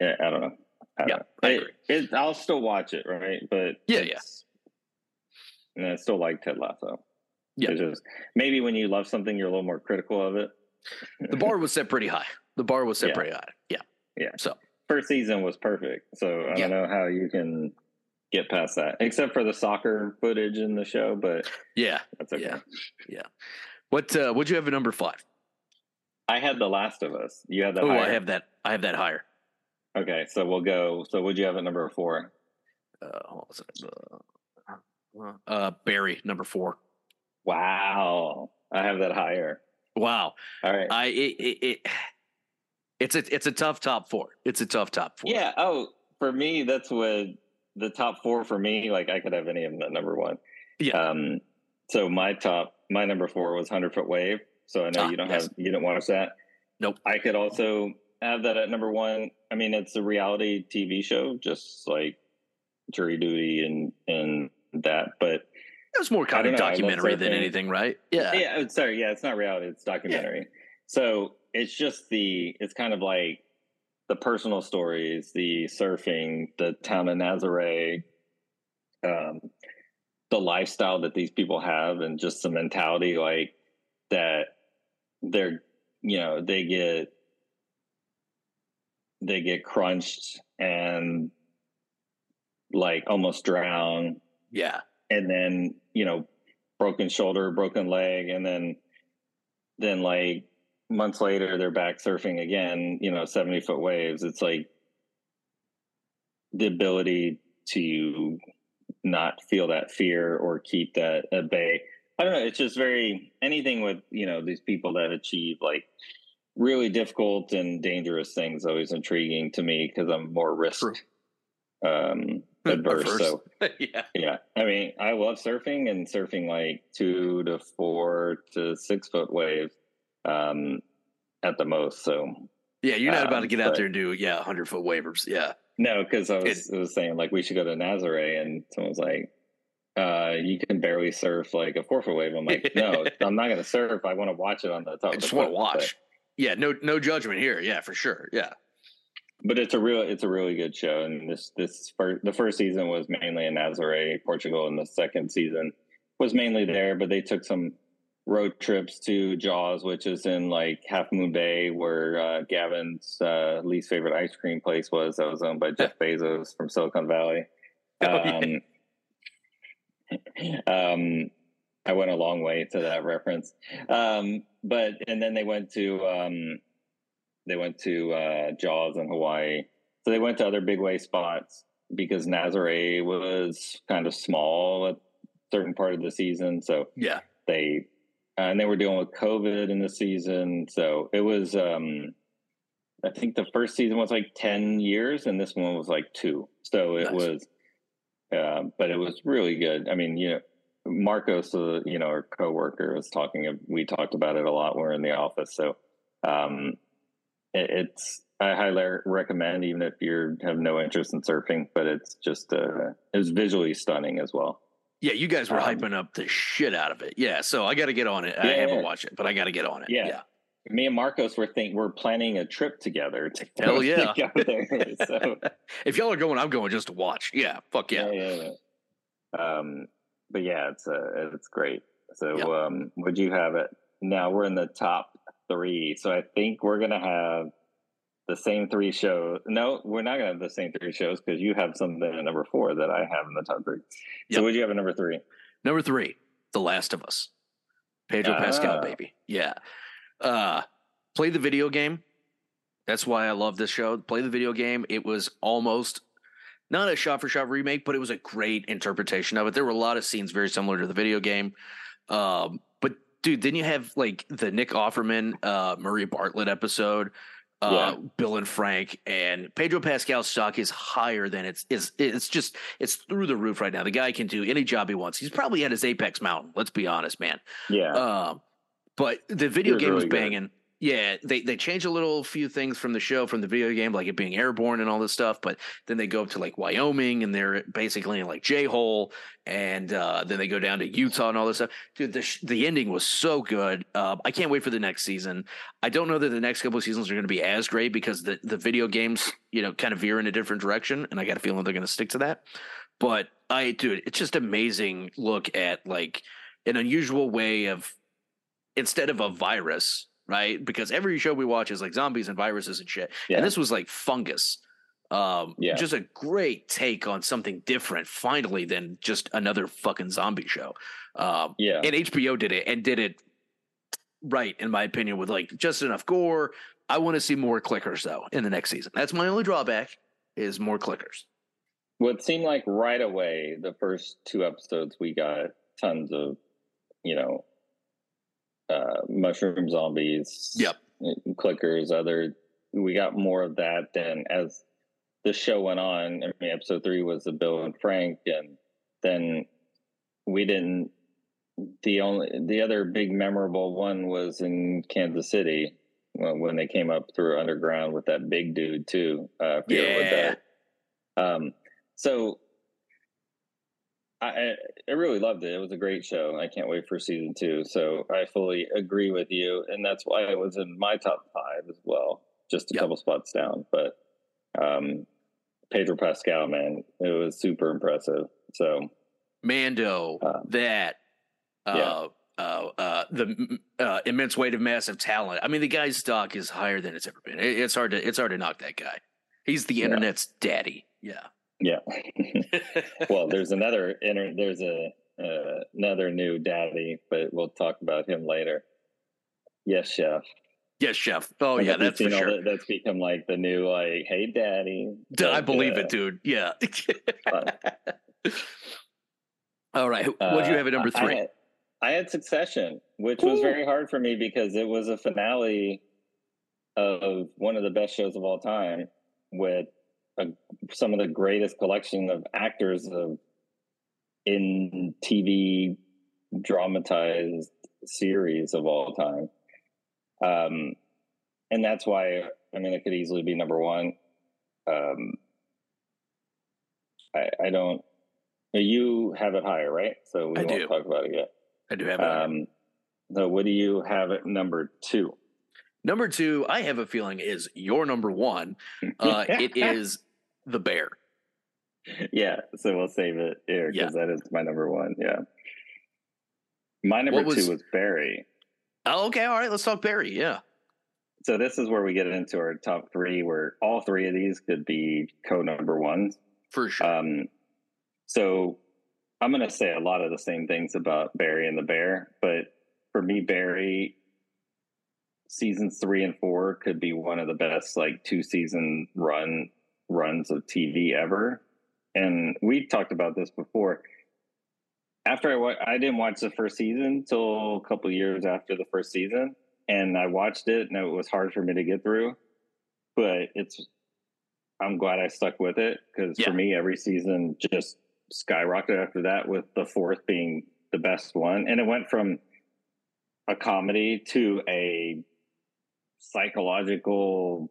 I don't know. I Yeah. I It- agree. it- I'll still watch it, right? But Yeah, it's- And I still like Ted Lasso. Yeah. It's just maybe when you love something, you're a little more critical of it. the bar was set pretty high. The bar was set Yeah. pretty high. Yeah. Yeah. So First season was perfect, so I Yeah. don't know how you can get past that, except for the soccer footage in the show. But yeah. that's okay. Yeah. What uh what'd you have at number five? I had The Last of Us. You had that. Oh, I have that. I have that higher. Okay, so we'll go. So would you have at number four? Uh, what was it? Uh, uh, Barry, number four. Wow, I have that higher. Wow, All right. I it, it, it it's a it's a tough top four. It's a tough top four. Yeah. Oh, for me, that's what the top four for me. Like I could have any of them at number one. Yeah. Um. So my top, my number four was Hundred Foot Wave. So I know Ah, you don't yes. have, you didn't watch that. Nope. I could also have that at number one. I mean, it's a reality TV show, just like Jury Duty and and that. But it was more kind of don't know, I love documentary than anything, right? Yeah, yeah, sorry, yeah, it's not reality; it's documentary. So it's just the it's kind of like the personal stories, the surfing, the town of Nazaré, um, the lifestyle that these people have, and just the mentality like that. They're you know they get they get crunched and like almost drown. Yeah, and then you know broken shoulder broken leg and then then like months later they're back surfing again you know 70 foot waves. It's like the ability to not feel that fear or keep that at bay. I don't know. It's just very anything with you know these people that achieve like really difficult and dangerous things always intriguing to me because i'm more risk um adverse so yeah, yeah, I mean, I love surfing and surfing like two to four to six foot waves um, at the most. So yeah. You're not about Um, to get out but- there and do yeah, hundred foot waivers. Yeah, no, because I was, I was saying like we should go to Nazaré, and someone was like, uh, "You can barely surf like a four foot wave." I'm like, "No, I'm not going to surf. I want to watch it on the top." I just want to boat." But- watch. Yeah, no no judgment here. Yeah, for sure. Yeah, but it's a real it's a really good show. And this this first the first season was mainly in Nazaré, Portugal and the second season was mainly there. But they took some road trips to Jaws which is in like Half Moon Bay where uh, Gavin's uh, least favorite ice cream place was. That was owned by Jeff Bezos from Silicon Valley. Um, um, I went a long way to that reference um, but and then they went to um, they went to uh, Jaws in Hawaii. So they went to other big way spots because Nazaré was kind of small at certain part of the season. So yeah, they uh, and they were dealing with COVID in the season. So it was. um I think the first season was like ten years, and this one was like two. So it nice. was, uh, but it was really good. I mean, you know, Marcos, uh, you know, our coworker was talking. We talked about it a lot. When we we're in the office, so um, it's I highly recommend, even if you have no interest in surfing. But it's just uh, it was visually stunning as well. Yeah, you guys were um, hyping up the shit out of it. Yeah, so I got to get on it. Yeah, I haven't watched it, but I got to get on it. Yeah. yeah. Me and Marcos were think we're planning a trip together to Hell yeah. go there. So if y'all are going, I'm going just to watch. Yeah, fuck yeah. Yeah, yeah, yeah. Um, but yeah, it's uh, it's great. So yep. um, would you have it? Now we're in the top three. So I think we're gonna have the same three shows. No, we're not gonna have the same three shows because you have something at number four that I have in the top three. Yep. So would you have at number three? Number three, The Last of Us. Pedro uh, Pascal, baby. Yeah. Uh play the video game. That's why I love this show. Play the video game. It was almost not a shot for shot remake, but it was a great interpretation of it. There were a lot of scenes very similar to the video game. Um, but dude, then you have like the Nick Offerman, uh, Murray Bartlett episode, uh, yeah. Bill and Frank, and Pedro Pascal's stock is higher than it's is it's just it's through the roof right now. The guy can do any job he wants. He's probably at his apex mountain. Let's be honest, man. Yeah. Um, but the video game was banging. Good. Yeah, they they change a little few things from the show from the video game, like it being airborne and all this stuff. But then they go up to like Wyoming and they're basically in like J hole, and uh, then they go down to Utah and all this stuff. Dude, the sh- the ending was so good. Uh, I can't wait for the next season. I don't know that the next couple of seasons are going to be as great because the the video games, you know, kind of veer in a different direction, and I got a feeling they're going to stick to that. But I, dude, it's just amazing look at like an unusual way of instead of a virus right? Because every show we watch is like zombies and viruses and shit. Yeah. And this was like fungus. Um, yeah. just a great take on something different finally than just another fucking zombie show. Um, yeah. And HBO did it and did it right, in my opinion, with like just enough gore. I want to see more clickers though in the next season. That's my only drawback is more clickers. What seemed like right away, the first two episodes, we got tons of, you know, uh, mushroom zombies. Yep. Clickers, other. We got more of that. Then as the show went on, I mean, episode three was the Bill and Frank, and then we didn't. The only the other big memorable one was in Kansas City when they came up through underground with that big dude too. Uh, yeah. Um, so I I really loved it. It was a great show. I can't wait for season two. So I fully agree with you, and that's why it was in my top five as well, just a yep. couple spots down. But um, Pedro Pascal, man, it was super impressive. So Mando, uh, that uh, yeah. Uh, uh, the uh, immense weight of massive talent. I mean, the guy's stock is higher than it's ever been. It, it's hard to it's hard to knock that guy. He's the yeah. internet's daddy. Yeah. Yeah. well, there's another inter- there's a uh, another new daddy, but we'll talk about him later. Yes, chef. Yes, chef. Oh yeah, that's for sure. That, that's become like the new like, hey, daddy. Like, I believe uh, it, dude. Yeah. All right, what do you have at number three? I had, I had Succession, which Ooh. was very hard for me because it was a finale of one of the best shows of all time with a, some of the greatest collection of actors of in TV dramatized series of all time. Um, and that's why I mean it could easily be number one. Um, I, I don't. You have it higher, right? So we I won't do. talk about it yet. I do have it. Um, so what do you have at number two? Number two, I have a feeling is your number one. Uh, it is the Bear. Yeah, so we'll save it here because yeah. that is my number one. Yeah, my number was, two was Barry. Oh, okay, all right. Let's talk Barry. Yeah. So this is where we get into our top three, where all three of these could be co number ones for sure. Um, so I'm going to say a lot of the same things about Barry and the Bear, but for me, Barry seasons three and four could be one of the best like two season run runs of TV ever. And we talked about this before. After I wa- I didn't watch the first season until a couple years after the first season, and I watched it, and it was hard for me to get through. But it's I'm glad I stuck with it because yeah. for me, every season just skyrocketed after that, with the fourth being the best one, and it went from a comedy to a psychological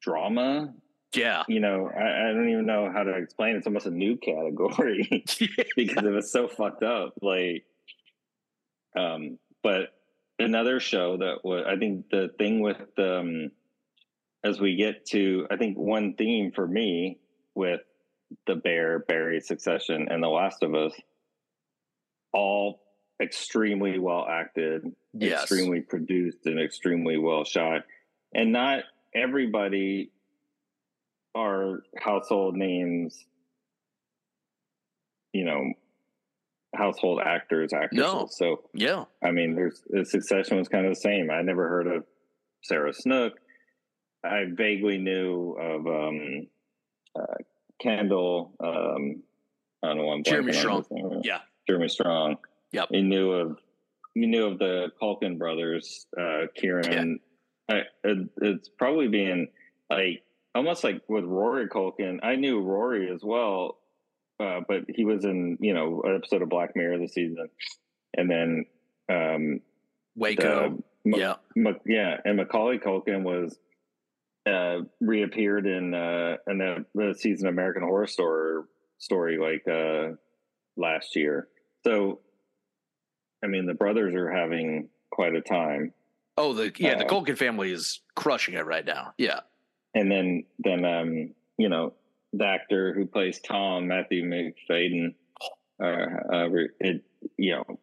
drama. Yeah. You know, I, I, don't even know how to explain. It's almost a new category because it was so fucked up. Like, um, but another show that was, I think the thing with, um, as we get to, I think one theme for me with the Bear, Barry Succession, and The Last of Us, all extremely well acted, yes. extremely produced, and extremely well shot. And not everybody are household names, you know, household actors, actresses. No. So yeah, I mean, there's the Succession was kind of the same. I never heard of Sarah Snook. I vaguely knew of um, uh, Kendall. Um, I don't know. I'm Jeremy Strong. Yeah, Jeremy Strong. Yep. He knew of he knew of the Culkin brothers, uh, Kieran. Yeah. I, it, it's probably being like almost like with Rory Culkin. I knew Rory as well, uh, but he was in you know an episode of Black Mirror this season, and then um, Waco. The, yeah, M- yeah, and Macaulay Culkin was uh, reappeared in uh, in the, the season of American Horror Story story like uh, last year. So I mean, the brothers are having quite a time. Oh, the yeah, the uh, Culkin family is crushing it right now. Yeah, and then then um, you know, the actor who plays Tom, Matthew Macfadyen, uh, uh, it, you know,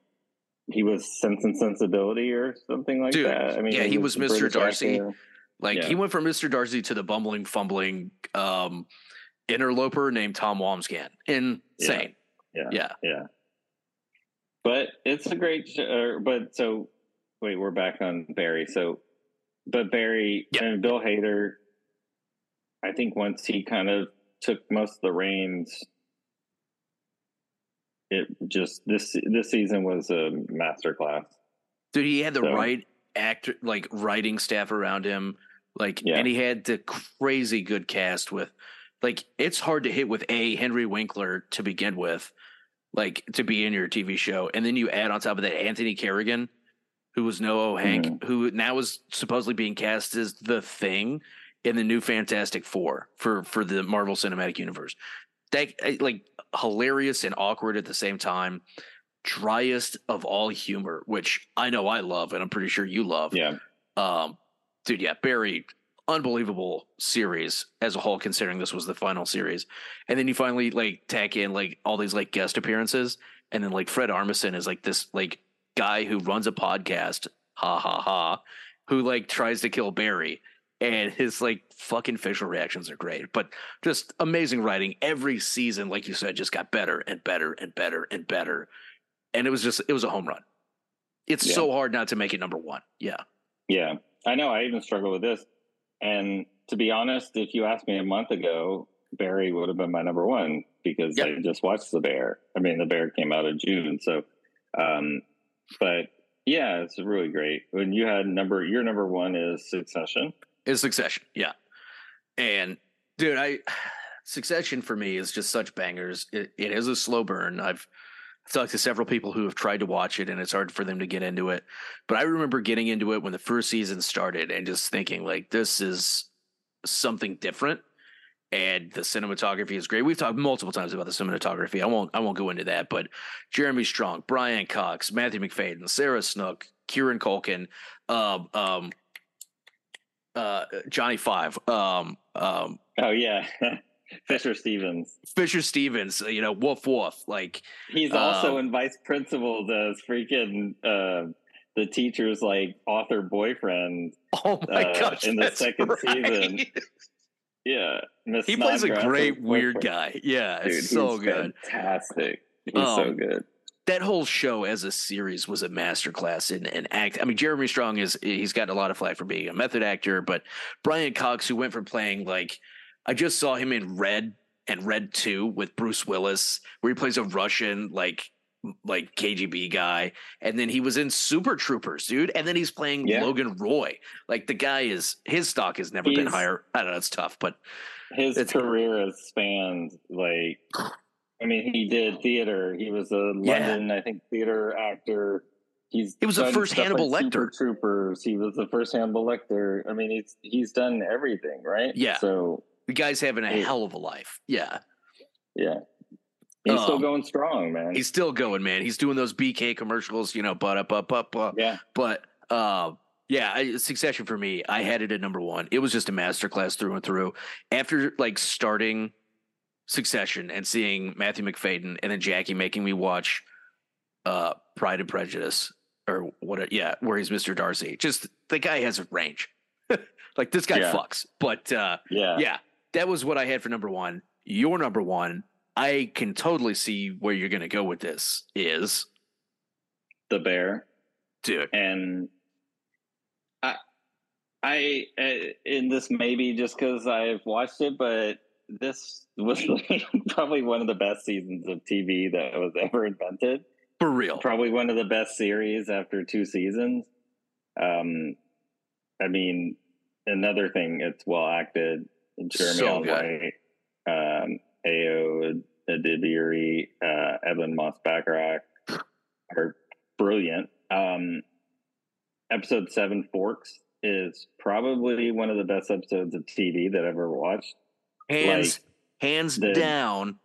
he was Sense and Sensibility or something like Dude, that. I mean, yeah, he was, was Mr. Darcy. Actor. Like yeah. he went from Mr. Darcy to the bumbling, fumbling um, interloper named Tom Wambsgans. Insane. Yeah. Yeah. yeah. yeah. But it's a great show. But so, wait, we're back on Barry. So, but Barry yep. and Bill Hader, I think once he kind of took most of the reins, it just this this season was a masterclass. Dude, he had the so, right actor, like writing staff around him, like, yeah. and he had the crazy good cast with, like, it's hard to hit with a Henry Winkler to begin with like to be in your TV show, and then you add on top of that Anthony Carrigan, who was NoHo Hank, mm-hmm. who now is supposedly being cast as the Thing in the new Fantastic Four for for the Marvel Cinematic Universe. That eh, like hilarious and awkward at the same time. Driest of all humor, which I know I love, and I'm pretty sure you love. Yeah. Um, dude, yeah, Barry unbelievable series as a whole, considering this was the final series. And then you finally like tack in like all these like guest appearances, and then like Fred Armisen is like this like guy who runs a podcast, ha ha ha, who like tries to kill Barry. And his like fucking facial reactions are great, but just amazing writing. Every season, like you said, just got better and better and better and better. And it was just, it was a home run. It's yeah. so hard not to make it number one. Yeah. Yeah. I know. I even struggle with this and to be honest, if you asked me a month ago, Barry would have been my number one because yep. I just watched The Bear. I mean, The Bear came out in June, so. Um, but yeah, it's really great. When you had number, your number one is Succession. Is Succession, yeah. And dude, I Succession for me is just such bangers. It, it is a slow burn. I've talked to several people who have tried to watch it and it's hard for them to get into it. But I remember getting into it when the first season started and just thinking like this is something different. And the cinematography is great. We've talked multiple times about the cinematography. I won't I won't go into that, but Jeremy Strong, Brian Cox, Matthew Macfadyen, Sarah Snook, Kieran Culkin, um, um, uh, Johnny Five. Um, um, oh yeah, Fisher Stevens. Fisher Stevens. You know, woof woof. Like he's also um, in Vice Principal. The freaking uh, the teacher's like author boyfriend. Oh my uh, gosh! In the second right. season. Yeah, Ms. he plays a great weird guy. Yeah, Dude, it's so good, fantastic. He's um, so good. That whole show as a series was a masterclass in, in act. I mean, Jeremy Strong is he's got a lot of flack for being a method actor, but Brian Cox, who went from playing like I just saw him in Red and Red Two with Bruce Willis, where he plays a Russian like like KGB guy, and then he was in Super Troopers, dude, and then he's playing yeah. Logan Roy. Like the guy is his stock has never he's, been higher. I don't know, it's tough, but his career has spanned like. I mean, he did theater. He was a London, yeah. I think, theater actor. He's he was the first Hannibal like Lecter. Super Troopers. He was the first Hannibal Lecter. I mean, he's he's done everything, right? Yeah. So the guy's having a hell of a life. Yeah. Yeah. He's um, still going strong, man. He's still going, man. He's doing those BK commercials, you know, but up, up, up, up. Yeah. But uh, yeah, Succession for me, I had it at number one. It was just a masterclass through and through. After like starting Succession and seeing Matthew Macfadyen and then Jackie making me watch uh, Pride and Prejudice or what? Yeah, where he's Mr. Darcy. Just the guy has a range. like this guy yeah. fucks. But uh, yeah, yeah, that was what I had for number one. Your number one I can totally see where you're going to go with this. Is the bear, dude, and I, I, uh, in this maybe just because I've watched it, but this was like probably one of the best seasons of TV that was ever invented. For real, probably one of the best series after two seasons. Um, I mean, another thing, it's well acted. Jeremy so Alway, um, Ayo Edebiri, uh, Ebon Moss-Bachrach are brilliant. Um, episode seven, Forks, is probably one of the best episodes of TV that I've ever watched. Hands, like, hands the, down,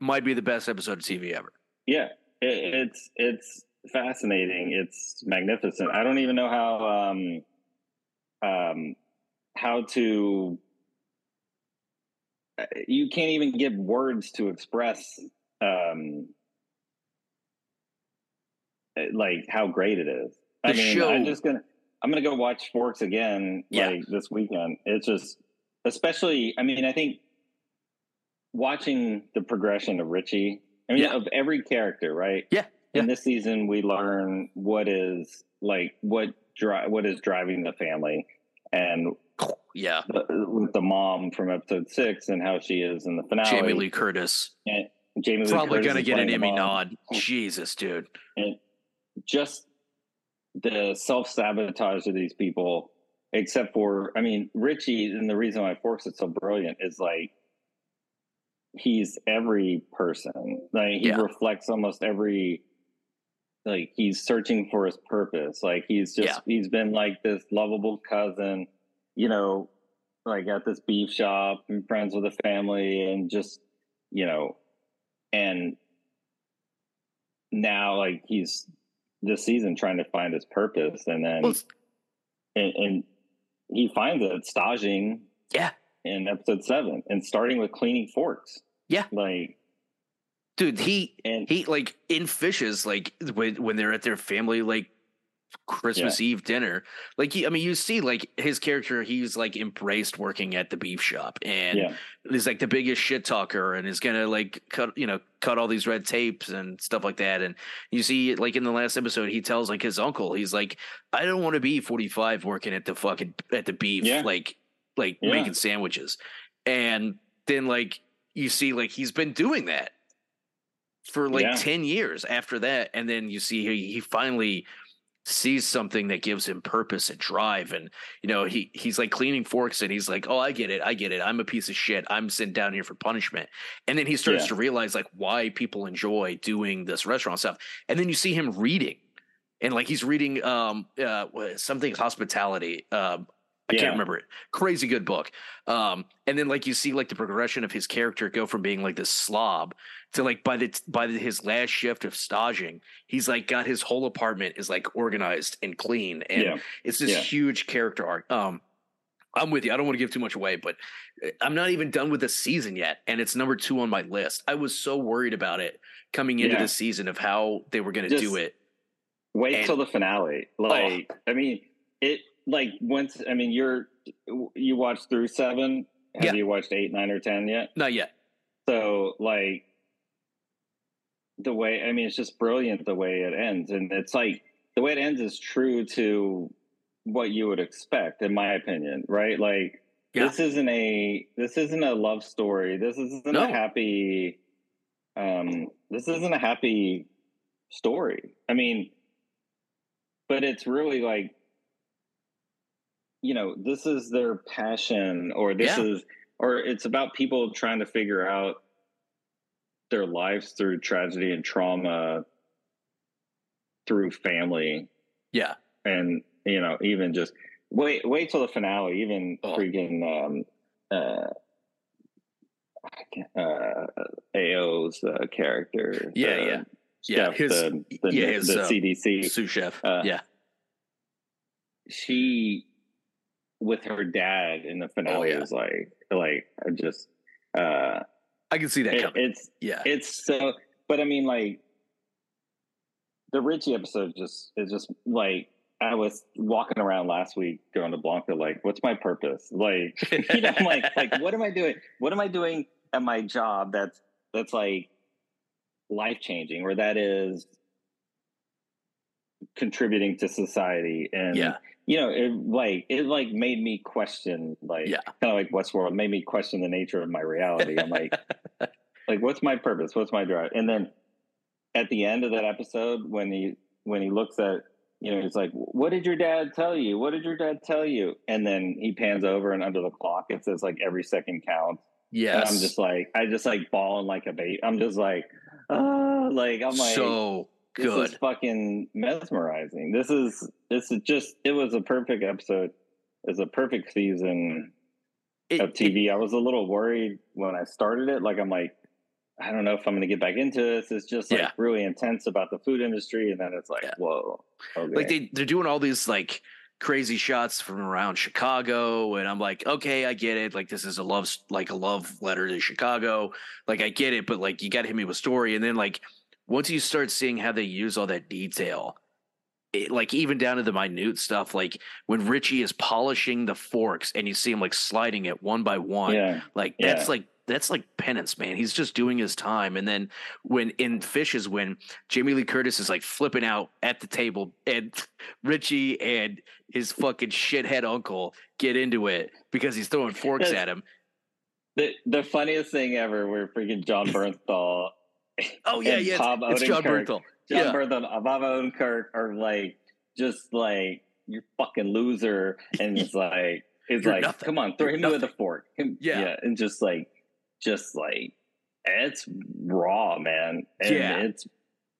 might be the best episode of TV ever. Yeah, it, it's it's fascinating. It's magnificent. I don't even know how um, um, how to you can't even give words to express um eh, like how great it is. The I mean, show, I'm just gonna I'm gonna go watch Forks again yeah. like this weekend. It's just especially I mean, I think watching the progression of Richie, I mean yeah. of every character, right? Yeah. In this season we learn what is like what dri- what is driving the family and yeah, with the mom from episode six and how she is in the finale. Jamie Lee Curtis. And Jamie probably gonna get an Emmy nod. Jesus, dude. And just the self sabotage of these people, except for I mean Richie, and the reason why Forks is so brilliant is like he's every person. Like he yeah. reflects almost every like he's searching for his purpose. Like he's just yeah. he's been like this lovable cousin you know, like at this beef shop and friends with the family and just, you know, and now like he's this season trying to find his purpose and then well, and, and, he finds it staging yeah. in episode seven and starting with cleaning forks. Yeah. Like dude he and he like in fishes like when when they're at their family like Christmas yeah. Eve dinner. Like, I mean, you see, like his character, he's like embraced working at the beef shop, and yeah. he's like the biggest shit talker, and is gonna like cut, you know, cut all these red tapes and stuff like that. And you see, like in the last episode, he tells like his uncle, he's like, I don't want to be forty five working at the fucking at the beef, yeah. like like making sandwiches, and then like you see, like he's been doing that for like 10 years after that and then you see he, he finally sees something that gives him purpose and drive and you know he he's like cleaning forks and he's like oh i get it i get it i'm a piece of shit i'm sent down here for punishment and then he starts yeah. to realize like why people enjoy doing this restaurant stuff and then you see him reading and like he's reading um uh something hospitality um I yeah. can't remember it. Crazy good book. Um, and then like you see like the progression of his character go from being like this slob to like by the by the, his last shift of staging, he's like got his whole apartment is like organized and clean, and yeah. it's this yeah. huge character arc. Um, I'm with you. I don't want to give too much away, but uh, I'm not even done with the season yet, and it's number two on my list. I was so worried about it coming into the season of how they were going to do it. Wait And- till the finale. Like, I mean, it like once. I mean, you're you watched through seven. Have Yeah. you watched eight, nine, or ten yet? Not yet. So like the way. I mean, it's just brilliant the way it ends, and it's like the way it ends is true to what you would expect, in my opinion. Right? Like Yeah. this isn't a this isn't a love story. This isn't No. a happy. Um, this isn't a happy story. I mean, but it's really like you know this is their passion or this Yeah. is or it's about people trying to figure out their lives through tragedy and trauma through family Yeah. and you know even just wait wait till the finale even Oh. freaking um uh uh Ayo's uh, character Yeah, uh, yeah. Yeah, Steph, his- the, the, yeah, his, the uh, CDC Sous chef. Uh, yeah. she with her dad in the finale Oh, yeah. was like like I just uh I can see that it- coming. it's yeah. it's so but I mean like the Richie episode just is just like I was walking around last week going to Blanca like what's my purpose like you know like like what am I doing what am I doing at my job that's that's like life changing or that is contributing to society and yeah. you know, it like it like made me question like Yeah. kind of like Westworld made me question the nature of my reality. I'm like, like what's my purpose? What's my drive? And then at the end of that episode, when he when he looks at you know, he's like, "What did your dad tell you? What did your dad tell you?" And then he pans over and under the clock it says like every second counts. yes. And I'm just like, I just like bawling like a baby. I'm just like, ah, like I'm like, so this good. is fucking mesmerizing. This is this is just it was a perfect episode. It's a perfect season It- of it- TV. I was a little worried when I started it. Like I'm like, I don't know if I'm gonna get back into this. It's just like Yeah. really intense about the food industry, and then it's like, Yeah. whoa, okay. like they they're doing all these like crazy shots from around Chicago, and I'm like, okay, I get it. Like this is a love like a love letter to Chicago. Like I get it, but like you got to hit me with story, and then like once you start seeing how they use all that detail. It, like even down to the minute stuff, like when Richie is polishing the forks and you see him like sliding it one by one, yeah, like Yeah. that's like that's like penance, man. He's just doing his time. And then when in Fishes, when Jamie Lee Curtis is like flipping out at the table, and Richie and his fucking shithead uncle get into it because he's throwing forks That's- at him. the the funniest thing ever, where freaking John Bernthal, Oh yeah, yeah, Bob it's, it's John. Bernthal. John Yeah. Bernthal, and uh, Bob Odenkirk are like just like you're fucking loser, and it's like it's You're like nothing. come on, throw You're him with a fork, Him- Yeah. and just like just like it's raw, man, and Yeah. it's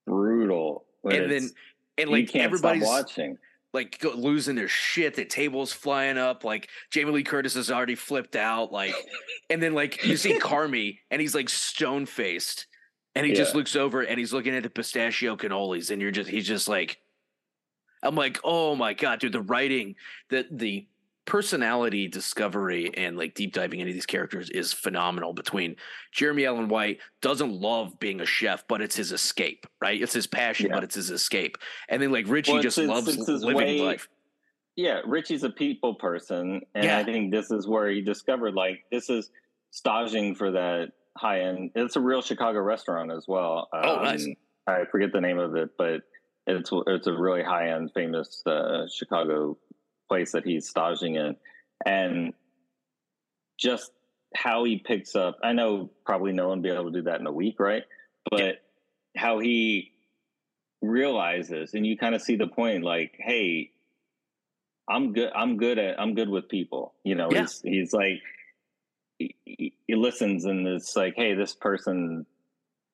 brutal, And then and like everybody's watching. like go, losing their shit. The table's flying up. Like Jamie Lee Curtis is already flipped out. Like, and then like you see Carmy, and he's like stone faced, and he just looks over and he's looking at the pistachio cannolis, and you're just he's just like, I'm like, oh my god, dude, the writing, the the personality discovery and like deep diving into these characters is phenomenal between Jeremy Allen White doesn't love being a chef but it's his escape right it's his passion Yeah. but it's his escape and then like Richie Well, just it's- loves it's living way- life Yeah, Richie's a people person, and Yeah. I think this is where he discovered like this is staging for that high end. It's a real Chicago restaurant as well. Oh, nice. I forget the name of it, but it's it's a really high end, famous uh, Chicago place that he's staging in, and just how he picks up. I know probably no one will be able to do that in a week, right? But how he realizes, and you kind of see the point, like, hey, I'm good. I'm good at. I'm good with people. You know, Yeah. he's he's like he, he listens and it's like, hey, this person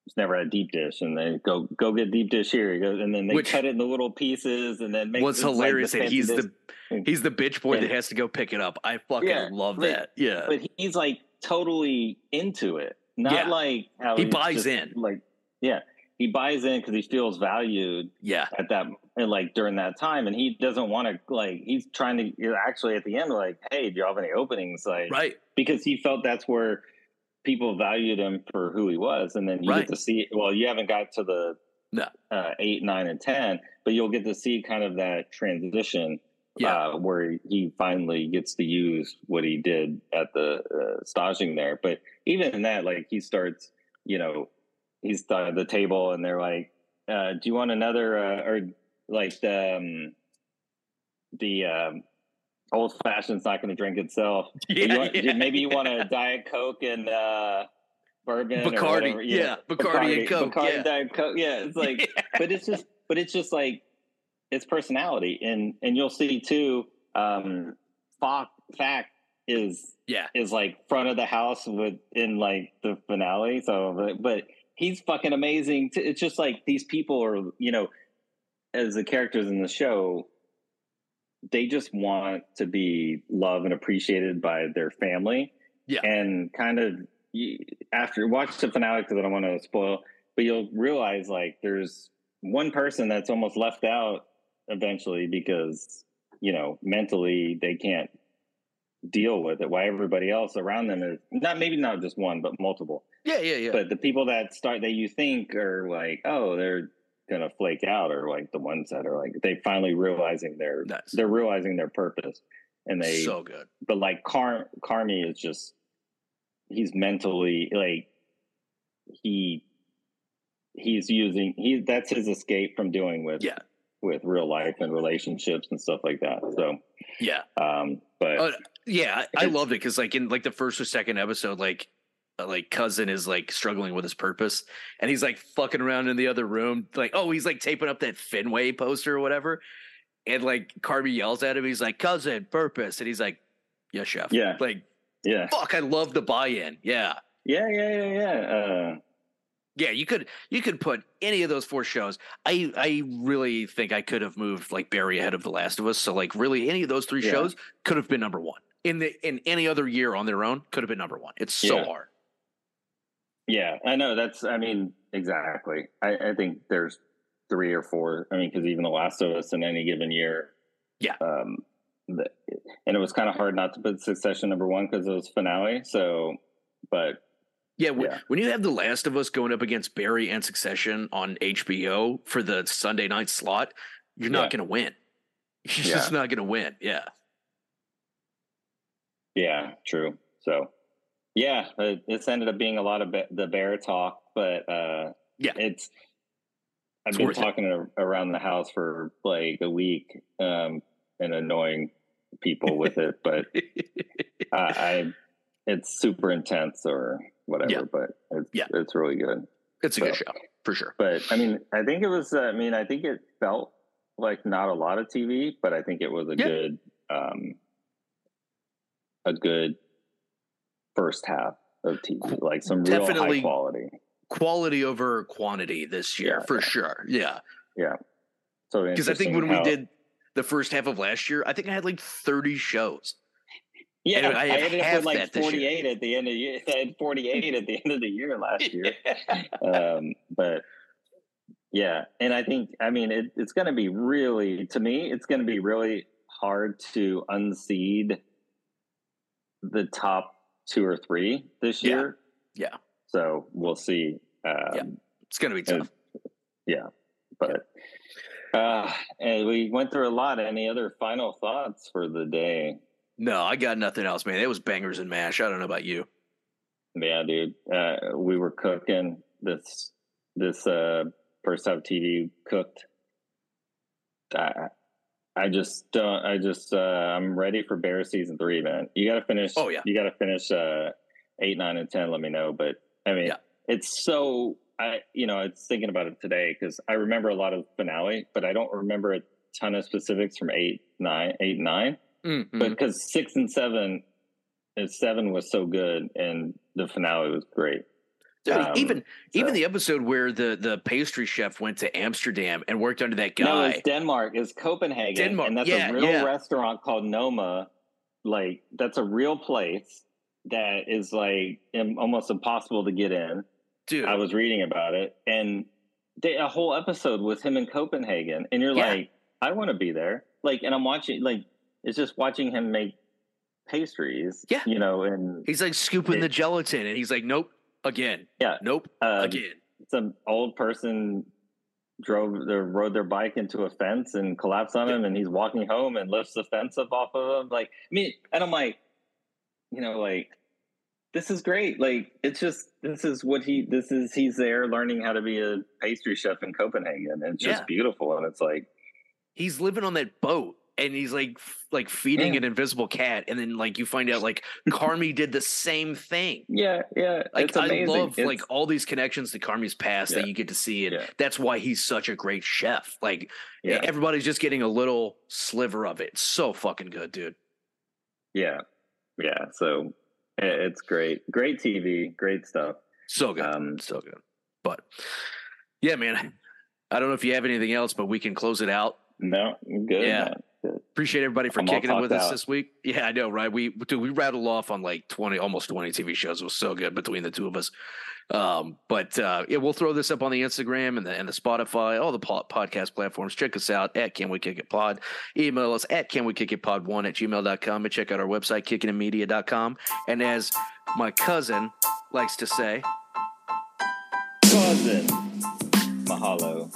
has never had deep dish, and they go go get deep dish here. He goes, and then they Which- cut it into little pieces, and then make What's it's like hilarious the he's fancy the he's the bitch boy Yeah. that has to go pick it up. I fucking Yeah, love but- that. Yeah. but he's like totally into it. Not Yeah. like how He buys just, in. Like, yeah, he buys in because he feels valued yeah. at that and like during that time, and he doesn't want to like he's trying to actually at the end like, hey, do you have any openings? Like, right. Because he felt that's where people valued him for who he was, and then you Right. get to see. Well, you haven't got to the No. uh, eight, nine, and ten, but you'll get to see kind of that transition Yeah. uh, where he finally gets to use what he did at the uh, staging there. But even in that, like he starts, you know, he's at the table and they're like, uh, "Do you want another?" Uh, or like the um, the um, old fashioned's not going to drink itself. But you want- yeah. Maybe you want a diet coke and uh, bourbon, Bacardi, whatever. yeah, Bacardi and Coke, Bacardi yeah. diet coke. Yeah, it's like Yeah. but it's just but it's just like it's personality and and you'll see too um Fox fact is yeah. is like front of the house with in like the finale so but, but he's fucking amazing it's just like these people are you know as the characters in the show they just want to be loved and appreciated by their family Yeah. and kind of after watch the finale because i don't want to spoil but you'll realize like there's one person that's almost left out eventually because you know mentally they can't deal with it why everybody else around them is not maybe not just one but multiple Yeah, yeah, yeah. but the people that start that you think are like oh they're gonna flake out are like the ones that are like they finally realizing their Nice. they're realizing their purpose and they so good. but like Car Carmy is just he's mentally like he he's using he that's his escape from doing with Yeah. with real life and relationships and stuff like that so Yeah. um but Uh, Yeah, I, I loved it because like in like the first or second episode, like like cousin is like struggling with his purpose, and he's like fucking around in the other room, like oh he's like taping up that Fenway poster or whatever, and like Carmy yells at him, he's like cousin purpose, and he's like yeah chef, Yeah. like yeah fuck, I love the buy-in, yeah. yeah yeah yeah yeah uh Yeah, you could you could put any of those four shows. I I really think I could have moved like Barry ahead of The Last of Us. So like really any of those three Yeah. shows could have been number one. In the in any other year on their own, could have been number one. It's so Yeah. hard. Yeah, I know. That's, I mean, exactly. I, I think there's three or four. I mean, because even The Last of Us in any given year. Yeah. Um, the, and it was kind of hard not to put Succession number one because it was finale. So, but Yeah, Yeah. when you have The Last of Us going up against Barry and Succession on HBO for the Sunday night slot, you're not Yeah. going to win. You're Yeah. just not going to win. Yeah. yeah, true. So, yeah, it, it's ended up being a lot of ba- the bear talk, but uh, Yeah. it's. I've It's been worth it. talking around the house for like a week um, and annoying people with it, but I, I it's super intense or whatever, Yeah. but it's Yeah. it's really good. it's a good show for sure. But I mean, I think it was. Uh, I mean, I think it felt like not a lot of TV, but I think it was a Yeah. good, um, a good first half of TV, like some real Definitely high quality. Quality over quantity this year Yeah, for yeah. sure. Yeah. Yeah. So Because I think when we did the first half of last year, I think I had like 30 shows. yeah, I I, ended up with like that this year. forty-eight at the end of the year. I had forty-eight at the end of the year last year. um, but yeah, and I think I mean it, it's going to be really to me it's going to be really hard to unseed the top two or three this Yeah. year. Yeah. So we'll see. Um, Yeah. It's going to be tough. Yeah. But uh, and we went through a lot. Any other final thoughts for the day? No, I got nothing else, man. It was bangers and mash. I don't know about you. Yeah, dude. Uh, we were cooking this this uh, first half TV cooked. I, I just don't. I just uh, I'm ready for Bear season three, man. You got to finish. Oh, yeah. You got to finish uh, eight, nine, and ten. Let me know. But I mean, Yeah. it's so. I you know I was thinking about it today because I remember a lot of finale, but I don't remember a ton of specifics from eight, nine, eight, nine. Mhm. but because six and seven and seven was so good and the finale was great Dude, um, even even the episode where the the pastry chef went to Amsterdam and worked under that guy. no it's denmark it's copenhagen Denmark, and that's yeah, a real yeah. restaurant called noma like that's a real place that is like almost impossible to get in Dude, i was reading about it and they, a whole episode with him in Copenhagen, and you're Yeah. like, I want to be there. Like, and I'm watching, like, it's just watching him make pastries. Yeah. you know, and He's like scooping It- the gelatin, and he's like, "Nope, again, Yeah. nope, um, again." some old person drove their rode their bike into a fence and collapsed on him, and he's walking home and lifts the fence up off of him. Like, I mean, and I'm like, you know, like. This is great. Like it's just this is what he this is he's there learning how to be a pastry chef in Copenhagen. And it's just Yeah. beautiful. And it's like He's living on that boat, and he's like, like feeding Yeah. an invisible cat, and then like you find out like Carmy did the same thing. Yeah, yeah. Like I love It's- like all these connections to Carmy's past that you get to see, and Yeah. that's why he's such a great chef. Like yeah, everybody's just getting a little sliver of it. So fucking good, dude. yeah, yeah. So it's great, great TV, great stuff. So good, Um, so good. But yeah, man. I don't know if you have anything else, but we can close it out. No, good. Yeah. man. Appreciate everybody for I'm kicking it with talked us this week. Yeah, I know, right? We dude, we rattled off on like twenty, almost twenty TV shows. It was so good between the two of us. Um, but uh, yeah, we'll throw this up on the Instagram and the and the Spotify, all the po- podcast platforms. Check us out at Can We Kick It Pod. Email us at Can We Kick It Pod one at gmail.com and check out our website, kickingitmedia.com. And as my cousin likes to say, Cousin, mahalo.